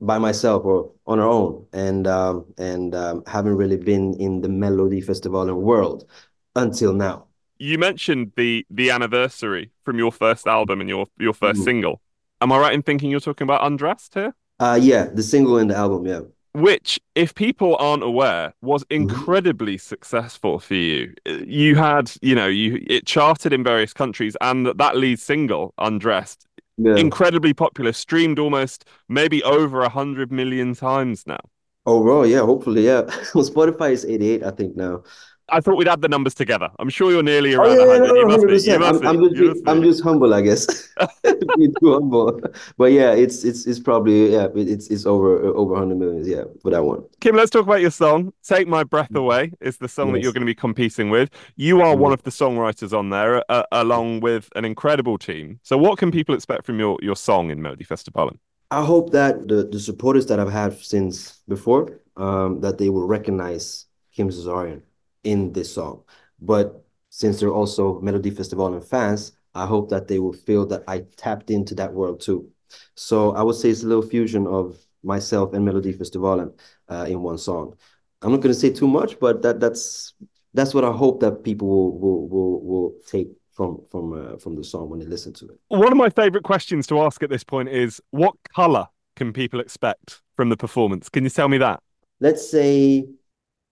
Speaker 10: by myself or on our own, and um, and um, haven't really been in the Melody Festival world until now.
Speaker 8: You mentioned the the anniversary from your first album and your your 1st
Speaker 10: Mhm.
Speaker 8: single. Am I right in thinking you're talking about Undressed here?
Speaker 10: Uh yeah, the single and the album, yeah.
Speaker 8: Which, if people aren't aware, was
Speaker 10: Mm-hmm.
Speaker 8: incredibly successful for you. You had, you know, you it charted in various countries, and that, that lead single, Undressed,
Speaker 10: Yeah.
Speaker 8: incredibly popular, streamed almost maybe over a hundred million times now.
Speaker 10: Oh Overall, yeah, hopefully, yeah. well, Spotify is 88, I think now.
Speaker 8: I thought we'd add the numbers together. I'm sure you're nearly
Speaker 10: Oh
Speaker 8: around a
Speaker 10: yeah, no,
Speaker 8: You
Speaker 10: no,
Speaker 8: must be. You must
Speaker 10: I'm, I'm just
Speaker 8: You
Speaker 10: I'm
Speaker 8: be.
Speaker 10: just humble, I guess. Being too humble. But yeah, it's it's it's probably yeah, it's it's over over 100 millions, yeah, for that one.
Speaker 8: Kim, let's talk about your song. Take My Breath Away is the song that you're going to be competing with. You are
Speaker 10: Mhm.
Speaker 8: one of the songwriters on there, uh, along with an incredible team. So, what can people expect from your, your song in Melody Festival?
Speaker 10: I hope that the, the supporters that I've had since before, um, that they will recognize Kim Cesarion in this song. But since they're also Melody Festival and fans, I hope that they will feel that I tapped into that world too. So I would say it's a little fusion of myself and Melody Festival uh, in one song. I'm not going to say too much, but that that's that's what I hope that people will will will, will take from from uh, from the song when they listen to it.
Speaker 8: One of my favorite questions to ask at this point is what color can people expect from the performance? Can you tell me that?
Speaker 10: let's say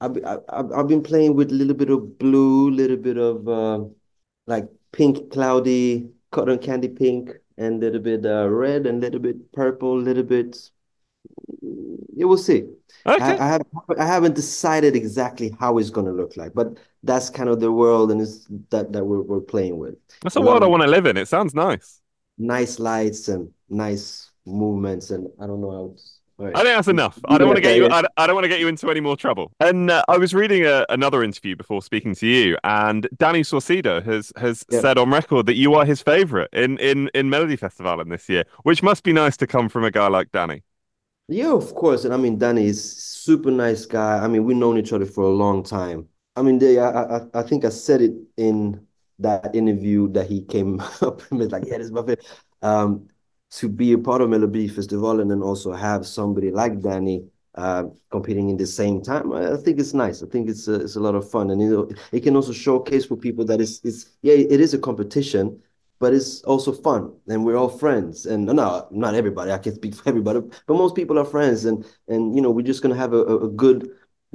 Speaker 10: I've, I- I've, I've been playing with a little bit of blue, a little bit of uh, like pink, cloudy, cotton candy pink, and a little bit uh, red, and a little bit purple, a little bit. You will see.
Speaker 8: Okay.
Speaker 10: I, I have I haven't decided exactly how it's gonna look like, but that's kind of the world and it's that that we're we're playing with.
Speaker 8: That's a world I want to live in. It sounds nice.
Speaker 10: nice lights and nice movements, and I don't know how to Right.
Speaker 8: I think that's enough. I don't want to get you. I, I don't want to get you into any more trouble. And uh, I was reading a, another interview before speaking to you, and Danny Saucedo has has
Speaker 10: Yeah.
Speaker 8: said on record that you are his favourite in in in Melody Festival in this year, which must be nice to come from a guy like Danny.
Speaker 10: Yeah, of course. And I mean, Danny is super nice guy. I mean, we've known each other for a long time. I mean, they, I, I, I think I said it in that interview that he came up and was like, yeah, this is my favorite. Um, to be a part of Melody Festival and then also have somebody like Danny uh, competing in the same time, I, think it's nice. I think it's a, it's a lot of fun, and you know, it can also showcase for people that it's it's yeah, it is a competition, but it's also fun, and we're all friends. And no, not everybody. I can't speak for everybody, but most people are friends, and and you know, we're just gonna have a, a a good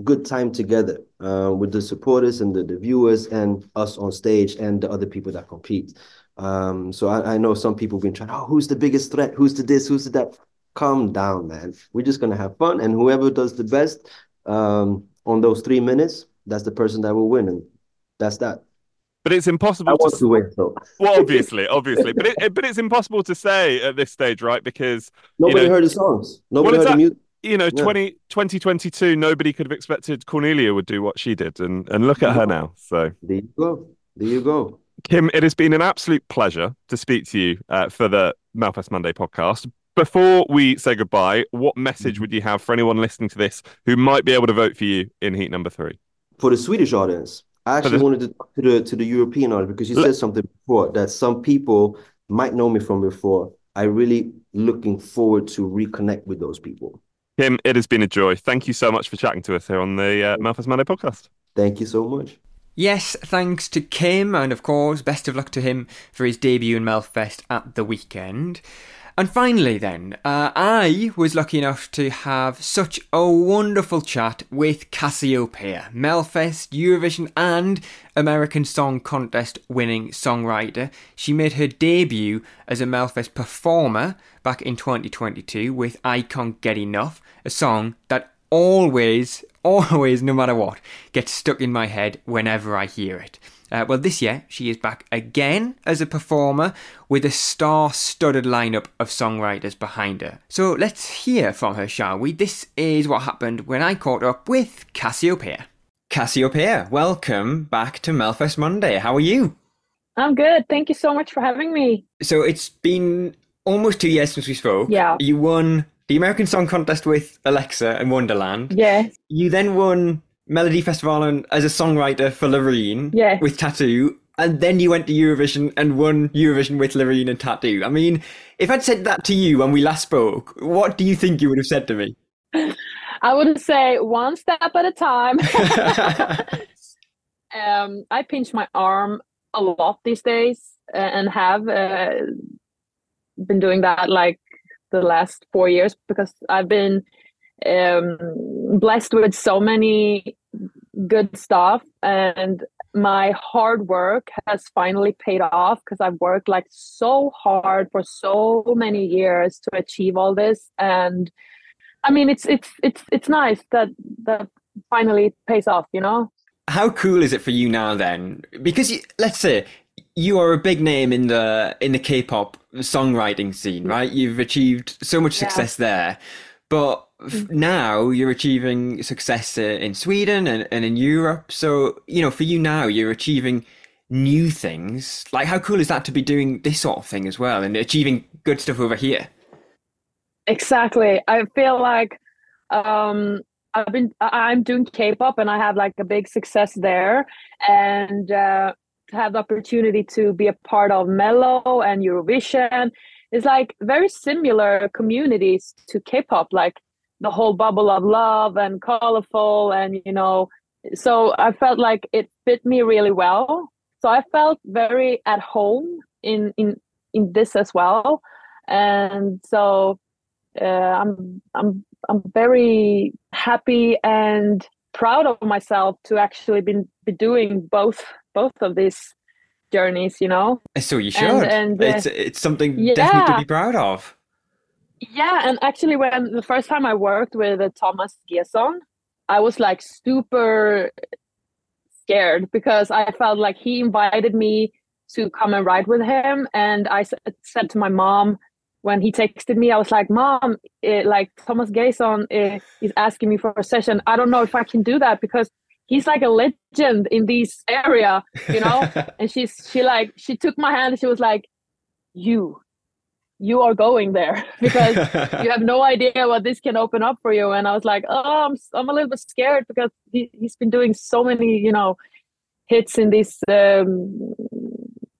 Speaker 10: good time together uh, with the supporters and the, the viewers and us on stage and the other people that compete. Um, so I, I know some people have been trying, oh, who's the biggest threat? Who's the this? Who's the that? Calm down, man. We're just gonna have fun, and whoever does the best um, on those three minutes, that's the person that will win, and that's that.
Speaker 8: But it's impossible to
Speaker 10: to win, so
Speaker 8: Well, obviously, obviously, but it, but it's impossible to say at this stage, right? Because
Speaker 10: nobody
Speaker 8: you know,
Speaker 10: heard the songs. Nobody heard the music.
Speaker 8: You know,
Speaker 10: Yeah.
Speaker 8: 20, 2022, nobody could have expected Cornelia would do what she did, and and look at her now. So
Speaker 10: there you go. There you go.
Speaker 8: Kim, it has been an absolute pleasure to speak to you uh, for the Melfest Monday podcast. Before we say goodbye, what message would you have for anyone listening to this who might be able to vote for you in heat number three?
Speaker 10: For the Swedish audience, I actually
Speaker 8: the-
Speaker 10: wanted to talk to the to the European audience because you
Speaker 8: Let-
Speaker 10: said something before that some people might know me from before. I really looking forward to reconnect with those people.
Speaker 8: Kim, it has been a joy. Thank you so much for chatting to us here on the uh, Melfest Monday podcast.
Speaker 10: Thank you so much.
Speaker 2: Yes, thanks to Kim, and of course, best of luck to him for his debut in Melfest at the weekend. And finally, then, uh, I was lucky enough to have such a wonderful chat with Cazzi Opeia, Melfest, Eurovision, and American Song Contest winning songwriter. She made her debut as a Melfest performer back in 2022 with I Can't Get Enough, a song that always, always, no matter what, gets stuck in my head whenever I hear it. Uh, well, this year she is back again as a performer with a star studded lineup of songwriters behind her. So let's hear from her, shall we? This is what happened when I caught up with Cazzi Opeia. Cassiopeia, welcome back to Melfest Monday. How are you?
Speaker 11: I'm good. Thank you so much for having me.
Speaker 2: So it's been almost two years since we spoke.
Speaker 11: Yeah.
Speaker 2: You won the American Song Contest with Alexa and Wonderland.
Speaker 11: Yes.
Speaker 2: You then won Melody Festival and- as a songwriter for Loreen
Speaker 11: Yes.
Speaker 2: with Tattoo. And then you went to Eurovision and won Eurovision with Loreen and Tattoo. I mean, if I'd said that to you when we last spoke, what do you think you would have said to me?
Speaker 11: I would say one step at a time. um, I pinch my arm a lot these days uh, and have uh, been doing that like the last four years because I've been um, blessed with so many good stuff and my hard work has finally paid off because I've worked like so hard for so many years to achieve all this and I mean it's it's it's it's nice that that finally pays off you know
Speaker 2: How cool is it for you now then? Because you, let's say you are a big name in the in the K-pop songwriting scene, right? You've achieved so much
Speaker 11: Yeah.
Speaker 2: success there, but f- now you're achieving success in Sweden and, and in Europe. So you know, for you now, you're achieving new things. Like, how cool is that to be doing this sort of thing as well and achieving good stuff over here?
Speaker 11: Exactly. I feel like um I've been I'm doing K-pop and I have like a big success there and uh have the opportunity to be a part of Mello and Eurovision. Is like very similar communities to K-pop like the whole bubble of love and colorful and you know so I felt like it fit me really well. So I felt very at home in in in this as well. And so uh, I'm I'm I'm very happy and proud of myself to actually been be doing both both of these journeys. You know.
Speaker 2: So you should.
Speaker 11: And- and, uh,
Speaker 2: it's it's something definitely to be proud of.
Speaker 11: Yeah, and actually, when the first time I worked with uh, Thomas G:son, I was like super scared because I felt like he invited me to come and ride with him, and I s- said to my mom, when he texted me, I was like, "Mom, eh, like Thomas G:son eh, is asking me for a session. I don't know if I can do that because he's like a legend in this area, you know." and she's she like she took my hand. and She was like, "You, you are going there because you have no idea what this can open up for you." And I was like, "Oh, I'm I'm a little bit scared because he he's been doing so many, you know, hits in this um,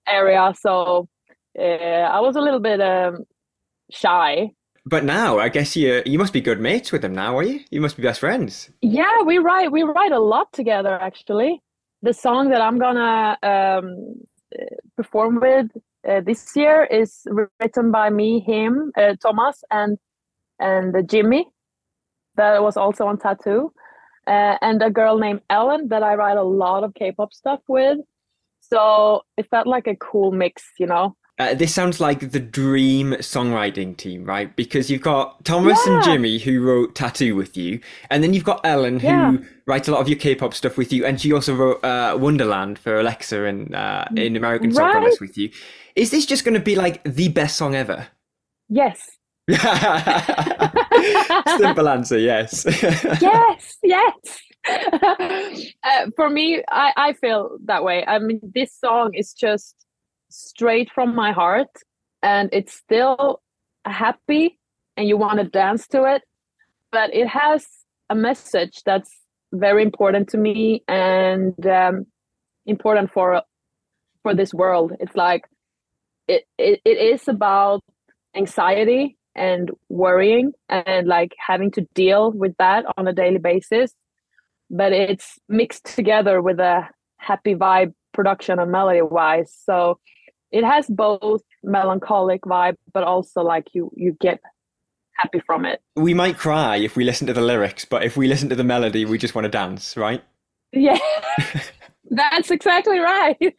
Speaker 11: area, so." Uh, I was a little bit um, shy.
Speaker 2: But now, I guess you you must be good mates with him now, are you? You must be best friends.
Speaker 11: Yeah, we write we write a lot together actually. The song that I'm gonna um, perform with uh, this year is written by me, him, uh, Thomas, and and Jimmy. That was also on Tattoo, uh, and a girl named Ellen that I write a lot of K-pop stuff with. So it felt like a cool mix, you know.
Speaker 2: Uh, this sounds like the dream songwriting team, right? Because you've got Thomas yeah. and Jimmy who wrote Tattoo with you, and then you've got Ellen who yeah. writes a lot of your K-pop stuff with you, and she also wrote uh, Wonderland for Alexa and uh, in American right. Song Contest with you. Is this just going to be like the best song ever?
Speaker 11: Yes.
Speaker 2: Simple answer, yes.
Speaker 11: yes, yes. Uh, for me, I, I feel that way. I mean, this song is just straight from my heart and it's still happy and you want to dance to it but it has a message that's very important to me and um, important for for this world. It's like it, it it is about anxiety and worrying and like having to deal with that on a daily basis but it's mixed together with a happy vibe production and melody wise. So it has both melancholic vibe but also like you you get happy from it.
Speaker 2: We might cry if we listen to the lyrics but if we listen to the melody we just want to dance right?
Speaker 11: Yeah. That's exactly right.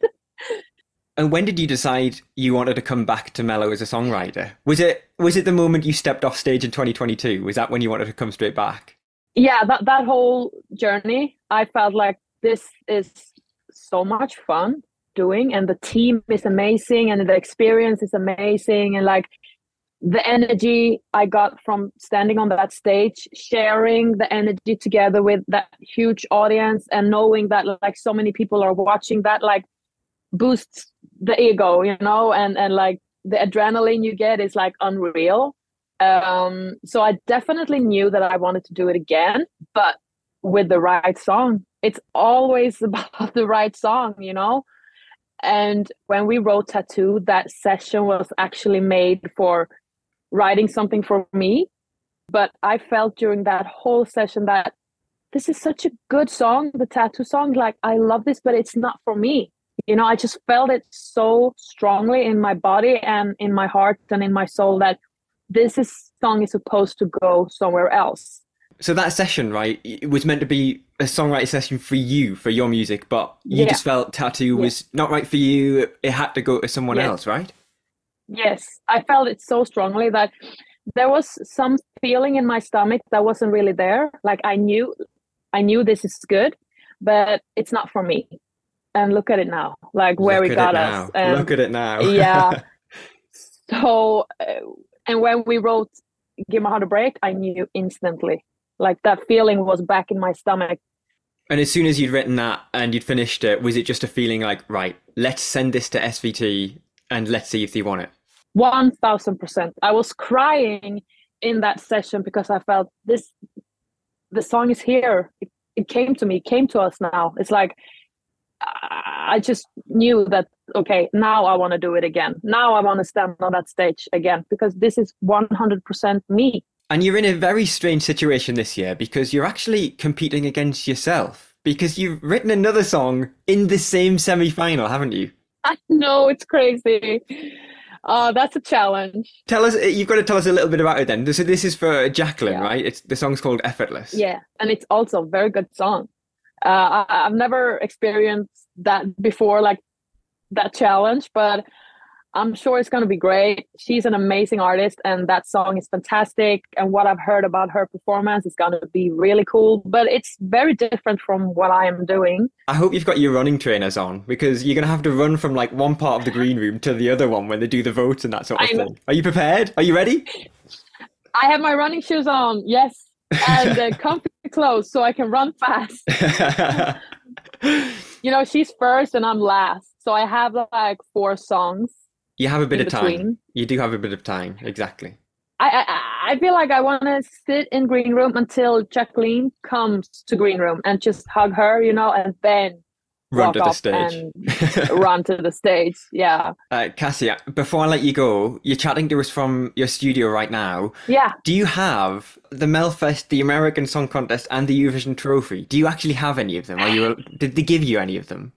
Speaker 2: And when did you decide you wanted to come back to Mello as a songwriter? Was it was it the moment you stepped off stage in 2022 was that when you wanted to come straight back?
Speaker 11: Yeah that, that whole journey i felt like this is so much fun doing and the team is amazing and the experience is amazing and like the energy I got from standing on that stage, sharing the energy together with that huge audience and knowing that like so many people are watching that like boosts the ego, you know, and and like the adrenaline you get is like unreal. Um so I definitely knew that I wanted to do it again, but with the right song. It's always about the right song, you know? And when we wrote Tattoo, that session was actually made for writing something for me. But I felt during that whole session that this is such a good song, the Tattoo song. Like, I love this, but it's not for me. You know, I just felt it so strongly in my body and in my heart and in my soul that this is, song is supposed to go somewhere else
Speaker 2: so that session, right, it was meant to be a songwriting session for you, for your music, but you yeah. just felt tattoo was not right for you. It had to go to someone yes. else, right?
Speaker 11: Yes, I felt it so strongly that there was some feeling in my stomach that wasn't really there. Like I knew, I knew this is good, but it's not for me. And look at it now, like where look we got us.
Speaker 2: And look at it now.
Speaker 11: yeah. So, uh, and when we wrote "Give My Heart a Break," I knew instantly like that feeling was back in my stomach.
Speaker 2: And as soon as you'd written that and you'd finished it was it just a feeling like right let's send this to svt and let's see if they want it
Speaker 11: 1000% i was crying in that session because i felt this the song is here. It, it came to me it came to us now. It's like i just knew that okay now i want to do it again. Now i want to stand on that stage again because this is 100% me
Speaker 2: and you're in a very strange situation this year because you're actually competing against yourself because you've written another song in the same semi final, haven't you?
Speaker 11: I know, it's crazy. Oh, that's a challenge.
Speaker 2: Tell us, you've got to tell us a little bit about it then. So this is for Jacqueline, yeah. right? It's the song's called Effortless.
Speaker 11: Yeah, and it's also a very good song. Uh, I, I've never experienced that before, like that challenge, but I'm sure it's going to be great. She's an amazing artist, and that song is fantastic. And what I've heard about her performance is going to be really cool. But it's very different from what I am doing.
Speaker 2: I hope you've got your running trainers on because you're going to have to run from like one part of the green room to the other one when they do the votes and that sort of thing. Are you prepared? Are you ready?
Speaker 11: I have my running shoes on, yes, and uh, comfy clothes so I can run fast. you know, she's first and I'm last. So I have like four songs
Speaker 2: you have a bit of time.
Speaker 11: between.
Speaker 2: You do have a bit of time, exactly.
Speaker 11: I, I I feel like I want to sit in green room until Jacqueline comes to green room and just hug her, you know, and then
Speaker 2: Run to the stage.
Speaker 11: run to the stage. Yeah,
Speaker 2: Uh, Cassie, before I let you go, you're chatting to us from your studio right now.
Speaker 11: yeah.
Speaker 2: Do you have the Melfest, the American Song Contest, and the Eurovision Trophy? Do you actually have any of them? Are you? Did they give you any of them?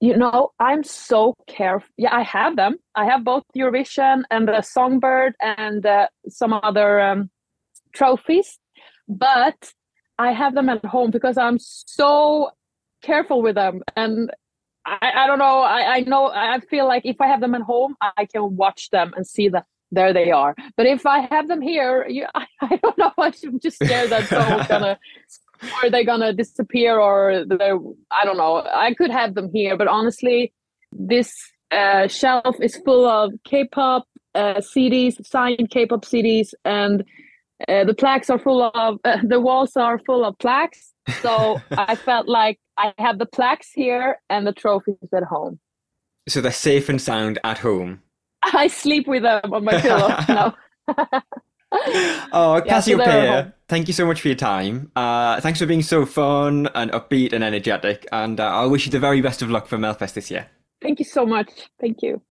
Speaker 11: You know, I'm so careful. Yeah, I have them. I have both Eurovision and the Songbird and uh, some other um, trophies, but I have them at home because I'm so careful with them. And I, I don't know. I, I know. I feel like if I have them at home, I can watch them and see that there they are. But if I have them here, you, I, I don't know. I'm just scared that someone's gonna or they're gonna disappear or they're i don't know. I could have them here but honestly this uh, shelf is full of k-pop uh, cds signed k-pop cds and uh, the plaques are full of uh, the walls are full of plaques. So i felt like i have the plaques here and the trophies at home.
Speaker 2: So they're safe and sound at home.
Speaker 11: i sleep with them on my pillow no
Speaker 2: Oh,
Speaker 11: Yeah, so they're at
Speaker 2: Cazzi Opeia,
Speaker 11: home.
Speaker 2: thank you so much for your time. Uh, thanks for being so fun and upbeat and energetic. And uh, I wish you the very best of luck for Melfest this year.
Speaker 11: thank you so much thank you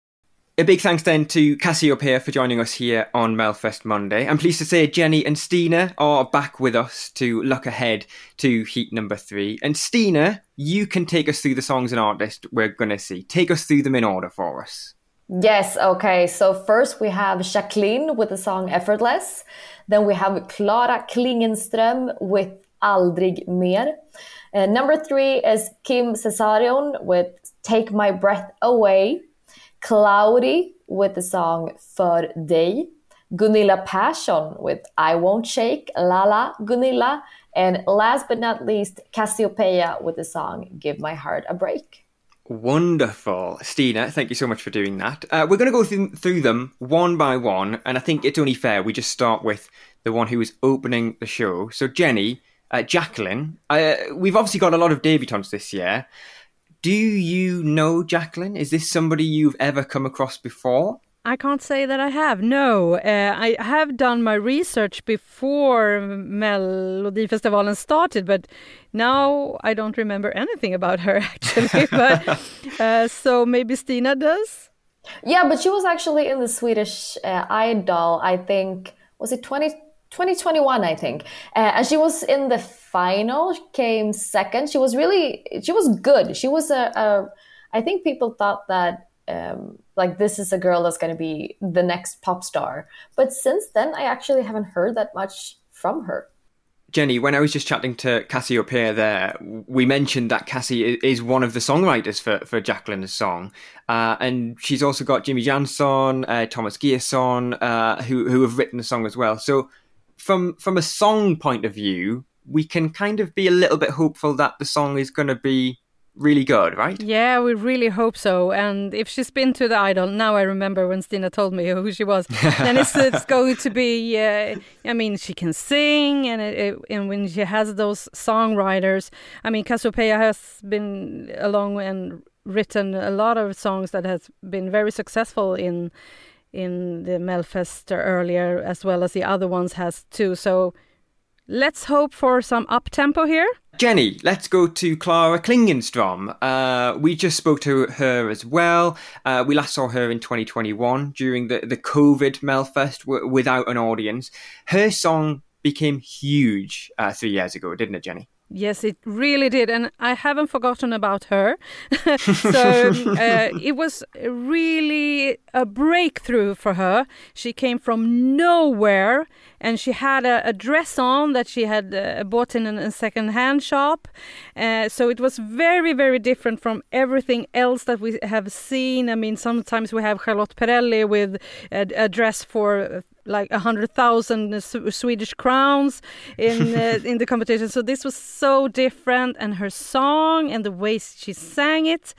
Speaker 2: A big thanks then to Cazzi Opeia for joining us here on Melfest Monday. I'm pleased to say Jenny and Stina are back with us to look ahead to heat number three. And Stina, you can take us through the songs and artists we're going to see. Take us through them in order for us.
Speaker 4: Yes, okay. So first we have Jacqueline with the song Effortless. Then we have Clara Klingenström with Aldrig mer. And number three is Kim Cesarion with Take My Breath Away. Cloudy with the song För dig. Gunilla Persson with I Won't Shake, Lala Gunilla. And last but not least, Cazzi Opeia with the song Give My Heart a Break.
Speaker 2: Wonderful. Stina, thank you so much for doing that. Uh, we're going to go through, through them one by one, and I think it's only fair we just start with the one who is opening the show. So, Jenny, uh, Jacqueline, uh, we've obviously got a lot of debutantes this year. Do you know Jacqueline? Is this somebody you've ever come across before?
Speaker 6: I can't say that I have. No, uh, I have done my research before Melodifestivalen started, but now I don't remember anything about her actually. but uh, so maybe Stina does.
Speaker 4: Yeah, but she was actually in the Swedish uh, Idol, I think, was it 20, 2021, I think. Uh, and she was in the final, she came second. She was really, she was good. She was a, a I think people thought that, um, like, this is a girl that's going to be the next pop star. But since then, I actually haven't heard that much from her.
Speaker 2: Jenny, when I was just chatting to Cazzi Opeia, there, we mentioned that Cassie is one of the songwriters for, for Jacqueline's song. Uh, and she's also got Jimmy Jansson, uh, Thomas G:son, uh, who, who have written the song as well. So from, from a song point of view, we can kind of be a little bit hopeful that the song is going to be really good, right?
Speaker 6: Yeah, we really hope so. And if she's been to the Idol, now I remember when Stina told me who she was. then it's, it's going to be. Uh, I mean, she can sing, and it, it, and when she has those songwriters, I mean, Cazzi Opeia has been along and written a lot of songs that has been very successful in in the Melfest earlier, as well as the other ones has too. So let's hope for some up tempo here.
Speaker 2: Jenny, let's go to Clara Klingenstrom. Uh, we just spoke to her as well. Uh, we last saw her in 2021 during the, the COVID Melfest w- without an audience. Her song became huge uh, three years ago, didn't it, Jenny?
Speaker 6: Yes, it really did, and I haven't forgotten about her. so um, uh, it was really a breakthrough for her. She came from nowhere, and she had a, a dress on that she had uh, bought in a, a second-hand shop. Uh, so it was very, very different from everything else that we have seen. I mean, sometimes we have Charlotte Perrelli with a, a dress for like a hundred thousand Swedish crowns in uh, in the competition. So this was so different, and her song and the way she sang it,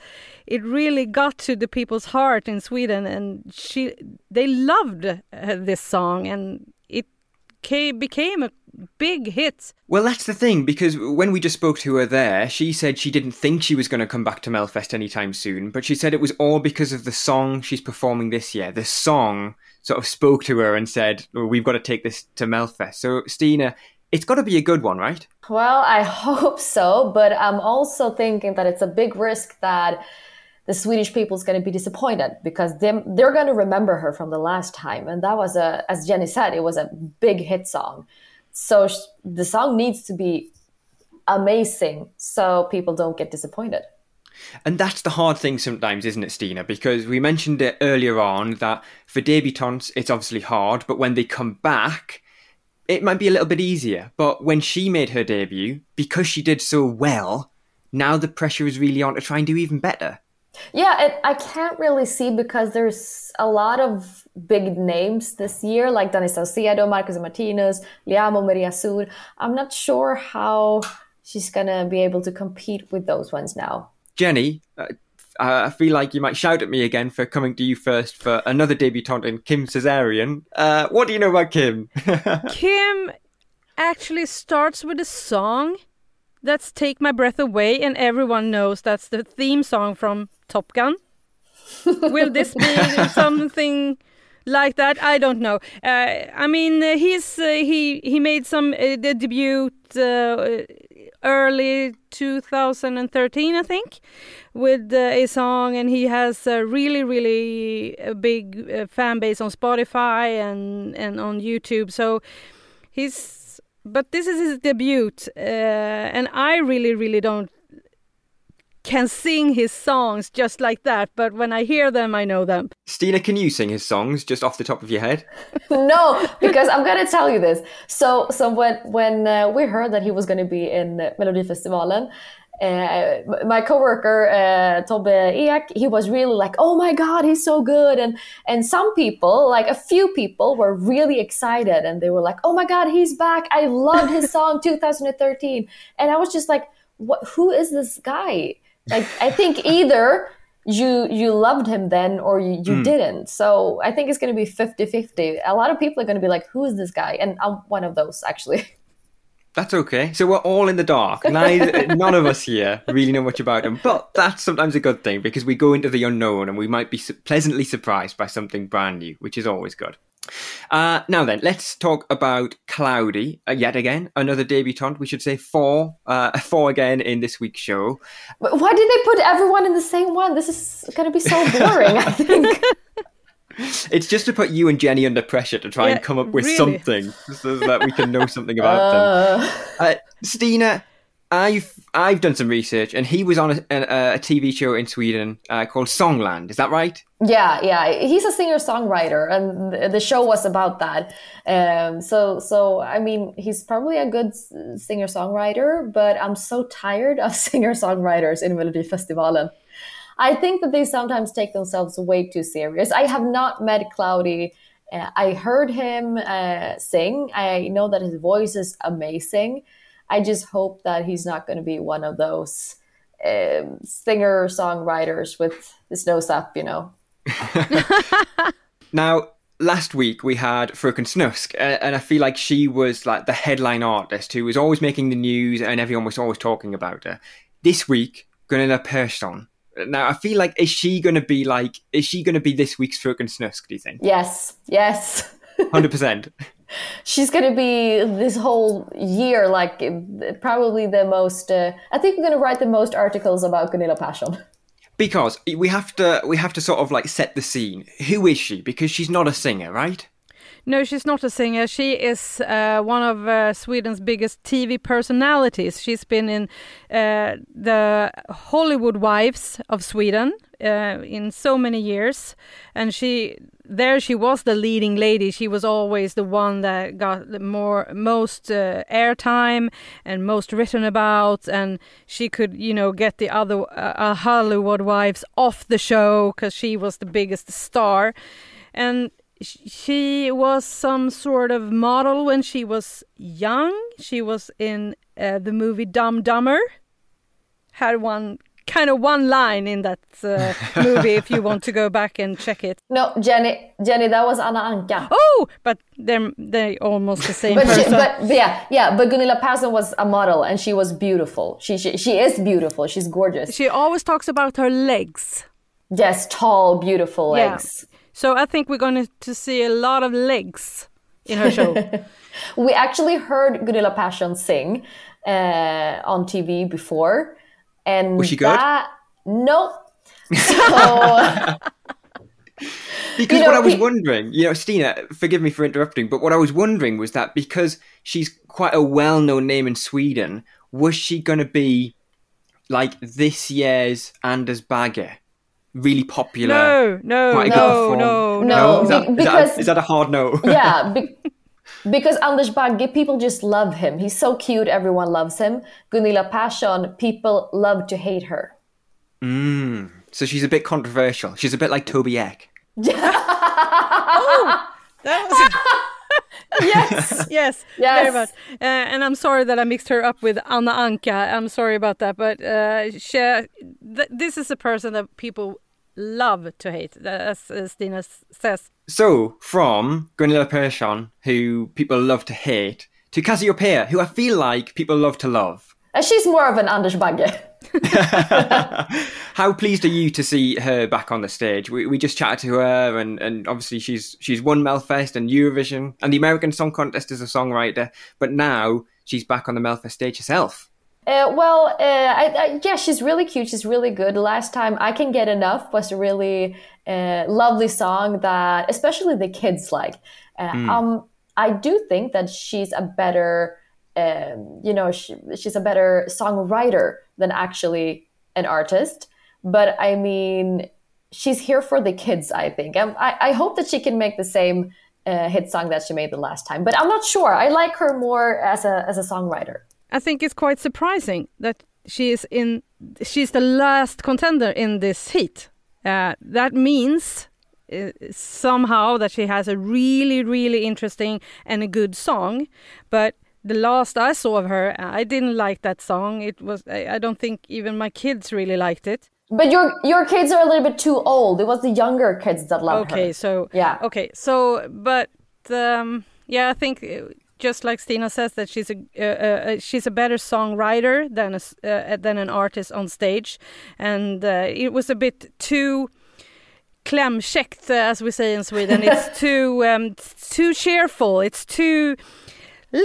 Speaker 6: it really got to the people's heart in Sweden, and she they loved uh, this song, and became a big hit.
Speaker 2: Well, that's the thing, because when we just spoke to her there, she said she didn't think she was going to come back to Melfest anytime soon, but she said it was all because of the song she's performing this year. The song sort of spoke to her and said, well, "We've got to take this to Melfest." So, Stina, it's got to be a good one, right?
Speaker 4: Well, I hope so, but I'm also thinking that it's a big risk that the Swedish people is going to be disappointed because they, they're going to remember her from the last time, and that was a, as Jenny said, it was a big hit song. So sh- the song needs to be amazing so people don't get disappointed.
Speaker 2: And that's the hard thing sometimes, isn't it, Stina? Because we mentioned it earlier on that for debutantes, it's obviously hard, but when they come back, it might be a little bit easier. But when she made her debut, because she did so well, now the pressure is really on to try and do even better.
Speaker 4: Yeah, it, I can't really see because there's a lot of big names this year, like Danny Saucedo, Marcus Martinus, Liamoo, Maria Sur. I'm not sure how she's gonna be able to compete with those ones now.
Speaker 2: Jenny, uh, I feel like you might shout at me again for coming to you first for another debutante in Kim Cesarion. Uh, what do you know about Kim?
Speaker 6: Kim actually starts with a song that's Take My Breath Away, and everyone knows that's the theme song from Top Gun. Will this be something like that? I don't know. Uh, I mean, uh, he's uh, he he made some uh, the debut uh, early 2013, I think, with uh, a song, and he has a really, really big uh, fan base on Spotify and and on YouTube. So he's, but this is his debut, uh, and I really, really don't can sing his songs just like that, but when I hear them, I know them.
Speaker 2: Stina, can you sing his songs just off the top of your head?
Speaker 4: no, because I'm gonna tell you this. So, so when when uh, we heard that he was gonna be in Melodifestivalen, uh, my coworker uh, Tobbe Ek, he was really like, "Oh my God, he's so good!" and and some people, like a few people, were really excited, and they were like, "Oh my God, he's back! I loved his song 2013," and I was just like, "What? Who is this guy?" Like I think either you you loved him then or you, you mm. didn't. So I think it's going to be 50-50. A lot of people are going to be like, "Who is this guy?" And I'm one of those actually.
Speaker 2: That's okay. So we're all in the dark. Neither, none of us here really know much about them, but that's sometimes a good thing because we go into the unknown and we might be su- pleasantly surprised by something brand new, which is always good. Uh, now then, let's talk about Cloudy uh, yet again. Another debutante. We should say four, uh, four again in this week's show.
Speaker 4: Why did they put everyone in the same one? This is going to be so boring. I think.
Speaker 2: It's just to put you and Jenny under pressure to try yeah, and come up with really? something so that we can know something about them. Uh. uh, Stina, I've I've done some research, and he was on a, a, a TV show in Sweden uh, called Songland. Is that right?
Speaker 4: Yeah, yeah. He's a singer songwriter, and the show was about that. Um, so, so I mean, he's probably a good singer songwriter, but I'm so tired of singer songwriters in Melodifestivalen. I think that they sometimes take themselves way too serious. I have not met Cloudy. Uh, I heard him uh, sing. I know that his voice is amazing I just hope that he's not going to be one of those um, singer songwriters with his nose up, you know.
Speaker 2: now, last week we had Fröken Snusk, and I feel like she was like the headline artist who was always making the news, and everyone was always talking about her. This week, Gunilla Persson. Now, I feel like is she going to be like is she going to be this week's Fröken Snusk? Do you think?
Speaker 4: Yes, yes,
Speaker 2: hundred percent.
Speaker 4: She's going to be this whole year like probably the most uh, i think we're going to write the most articles about gunilla persson
Speaker 2: because we have to we have to sort of like set the scene. Who is she? Because she's not a singer right
Speaker 6: No, she's not a singer. She is uh, one of uh, Sweden's biggest TV personalities. She's been in uh, the Hollywood Wives of Sweden uh, in so many years, and she there she was the leading lady. She was always the one that got the more most uh, airtime and most written about, and she could you know get the other uh, Hollywood wives off the show because she was the biggest star, and she was some sort of model when she was young. She was in uh, the movie Dumb Dumber. Had one kind of one line in that uh, movie if you want to go back and check it.
Speaker 4: No, Jenny, Jenny, that was Anna Anka.
Speaker 6: Oh, but they're they almost the same
Speaker 4: but
Speaker 6: person.
Speaker 4: She, but yeah, yeah, but Gunilla Persson was a model and she was beautiful. She, she she is beautiful. She's gorgeous.
Speaker 6: She always talks about her legs.
Speaker 4: Yes, tall, beautiful legs.
Speaker 6: Yeah. So I think we're going to see a lot of legs in her show.
Speaker 4: we actually heard Gunilla Persson sing uh, on TV before. And
Speaker 2: Was she good?
Speaker 4: that, no. So,
Speaker 2: because
Speaker 4: You know,
Speaker 2: what I was wondering, you know, Stina, forgive me for interrupting, but what I was wondering was that because she's quite a well-known name in Sweden, was she going to be like this year's Anders Bagge, really popular?
Speaker 6: No, no,
Speaker 2: quite a
Speaker 6: no, no,
Speaker 4: no,
Speaker 2: Is that,
Speaker 4: be- because-
Speaker 2: is that a hard no?
Speaker 4: yeah, be- because Anders Bagge, people just love him. He's so cute, everyone loves him. Gunilla Persson, people love to hate her.
Speaker 2: Mm, so she's a bit controversial. She's a bit like Tobbe Ek.
Speaker 6: yes, yes,
Speaker 4: Yes.
Speaker 6: very much. Uh, and I'm sorry that I mixed her up with Anna Anka. I'm sorry about that, but uh, she, th- this is a person that people love to hate, as uh, Stina says.
Speaker 2: So, from Gunilla Persson, who people love to hate, to Cazzi Opeia, who I feel like people love to love.
Speaker 4: And she's more of an Anders Bagge.
Speaker 2: How pleased are you to see her back on the stage? We, we just chatted to her, and, and obviously she's she's won Melfest and Eurovision and the American Song Contest as a songwriter, but now she's back on the Melfest stage herself.
Speaker 4: Uh, well, uh, I, I, yeah, she's really cute. She's really good. Last time, I Can Get Enough was a really uh, lovely song that especially the kids like. Uh,
Speaker 12: Mm.
Speaker 4: um, I do think that she's a better, um, you know, she, she's a better songwriter than actually an artist. But I mean, she's here for the kids, I think. Um, I, I hope that she can make the same uh, hit song that she made the last time. But I'm not sure. I like her more as a, as a songwriter.
Speaker 6: I think it's quite surprising that she is in. She's the last contender in this heat. Uh, that means uh, somehow that she has a really, really interesting and a good song. But the last I saw of her, I didn't like that song. It was. I, I don't think even my kids really liked it.
Speaker 4: But your your kids are a little bit too old. It was the younger kids that loved her.
Speaker 6: Okay, so
Speaker 4: yeah,
Speaker 6: okay, so but um, yeah, I think uh, just like Stina says that she's a uh, uh, she's a better songwriter than a, s- uh, than an artist on stage, and uh, it was a bit too klämkäckt, uh, as we say in Sweden. It's too um, too cheerful. It's too. uh,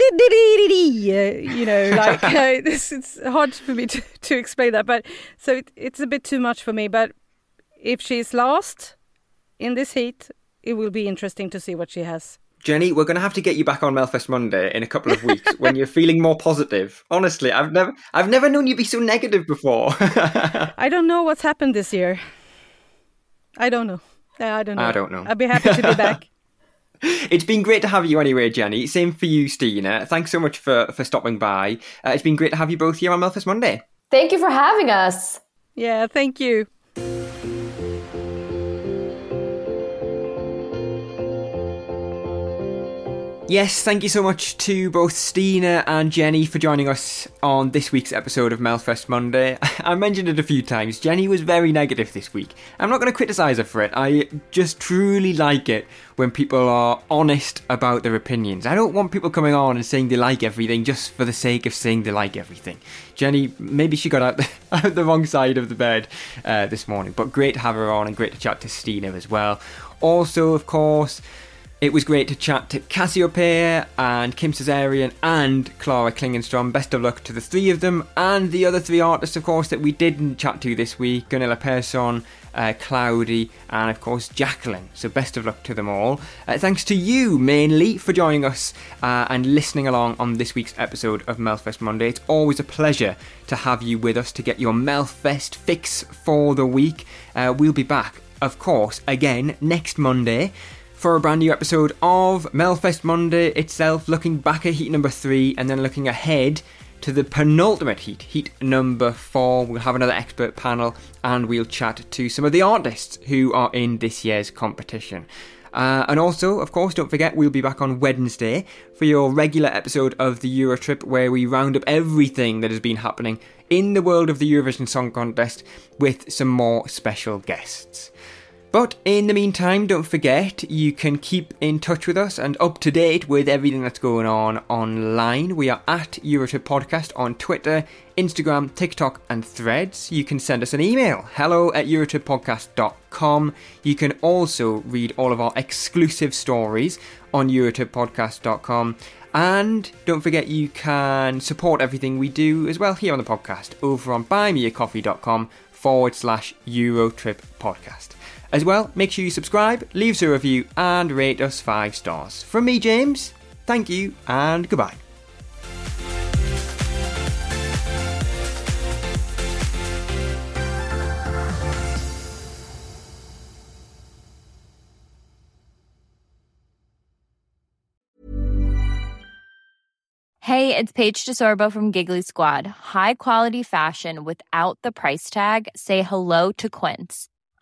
Speaker 6: You know, like uh, it's, it's hard for me to, to explain that, but so it, it's a bit too much for me. But if she's lost in this heat, it will be interesting to see what she has.
Speaker 2: Jenny, we're going to have to get you back on Melfest Monday in a couple of weeks when you're feeling more positive. Honestly, I've never, I've never known you be so negative before.
Speaker 6: I don't know what's happened this year. I don't know. I don't know.
Speaker 2: I don't know.
Speaker 6: I'd be happy to be back.
Speaker 2: it's been great to have you anyway, Jenny. Same for you, Stina. Thanks so much for for stopping by. Uh, it's been great to have you both here on Melfest Monday.
Speaker 4: Thank you for having us.
Speaker 6: Yeah, thank you.
Speaker 2: Yes, thank you so much to both Stina and Jenny for joining us on this week's episode of Melfest Monday. I mentioned it a few times. Jenny was very negative this week. I'm not going to criticise her for it. I just truly like it when people are honest about their opinions. I don't want people coming on and saying they like everything just for the sake of saying they like everything. Jenny, maybe she got out the, out the wrong side of the bed uh, this morning, but great to have her on and great to chat to Stina as well. Also, of course, It was great to chat to Cazzi Opeia and Kim Cesarion and Clara Klingenstrom. Best of luck to the three of them and the other three artists, of course, that we didn't chat to this week Gunilla Persson, uh, Cloudy, and of course Jacqline. So best of luck to them all. Uh, thanks to you mainly for joining us uh, and listening along on this week's episode of Melfest Monday. It's always a pleasure to have you with us to get your Melfest fix for the week. Uh, we'll be back, of course, again next Monday for a brand new episode of Melfest Monday itself, looking back at heat number three and then looking ahead to the penultimate heat, heat number four. We'll have another expert panel and we'll chat to some of the artists who are in this year's competition. Uh, and also, of course, don't forget, we'll be back on Wednesday for your regular episode of the Eurotrip, where we round up everything that has been happening in the world of the Eurovision Song Contest with some more special guests. But in the meantime, don't forget you can keep in touch with us and up to date with everything that's going on online. We are at Eurotrip Podcast on Twitter, Instagram, TikTok, and Threads. You can send us an email hello at EurotripPodcast.com. You can also read all of our exclusive stories on EurotripPodcast.com. And don't forget you can support everything we do as well here on the podcast over on buymeacoffee.com forward slash Eurotrip Podcast. As well, make sure you subscribe, leave us a review, and rate us 5 stars. From me, James, thank you, and goodbye.
Speaker 12: Hey, it's Paige DeSorbo from Giggly Squad. High quality fashion without the price tag? Say hello to Quince.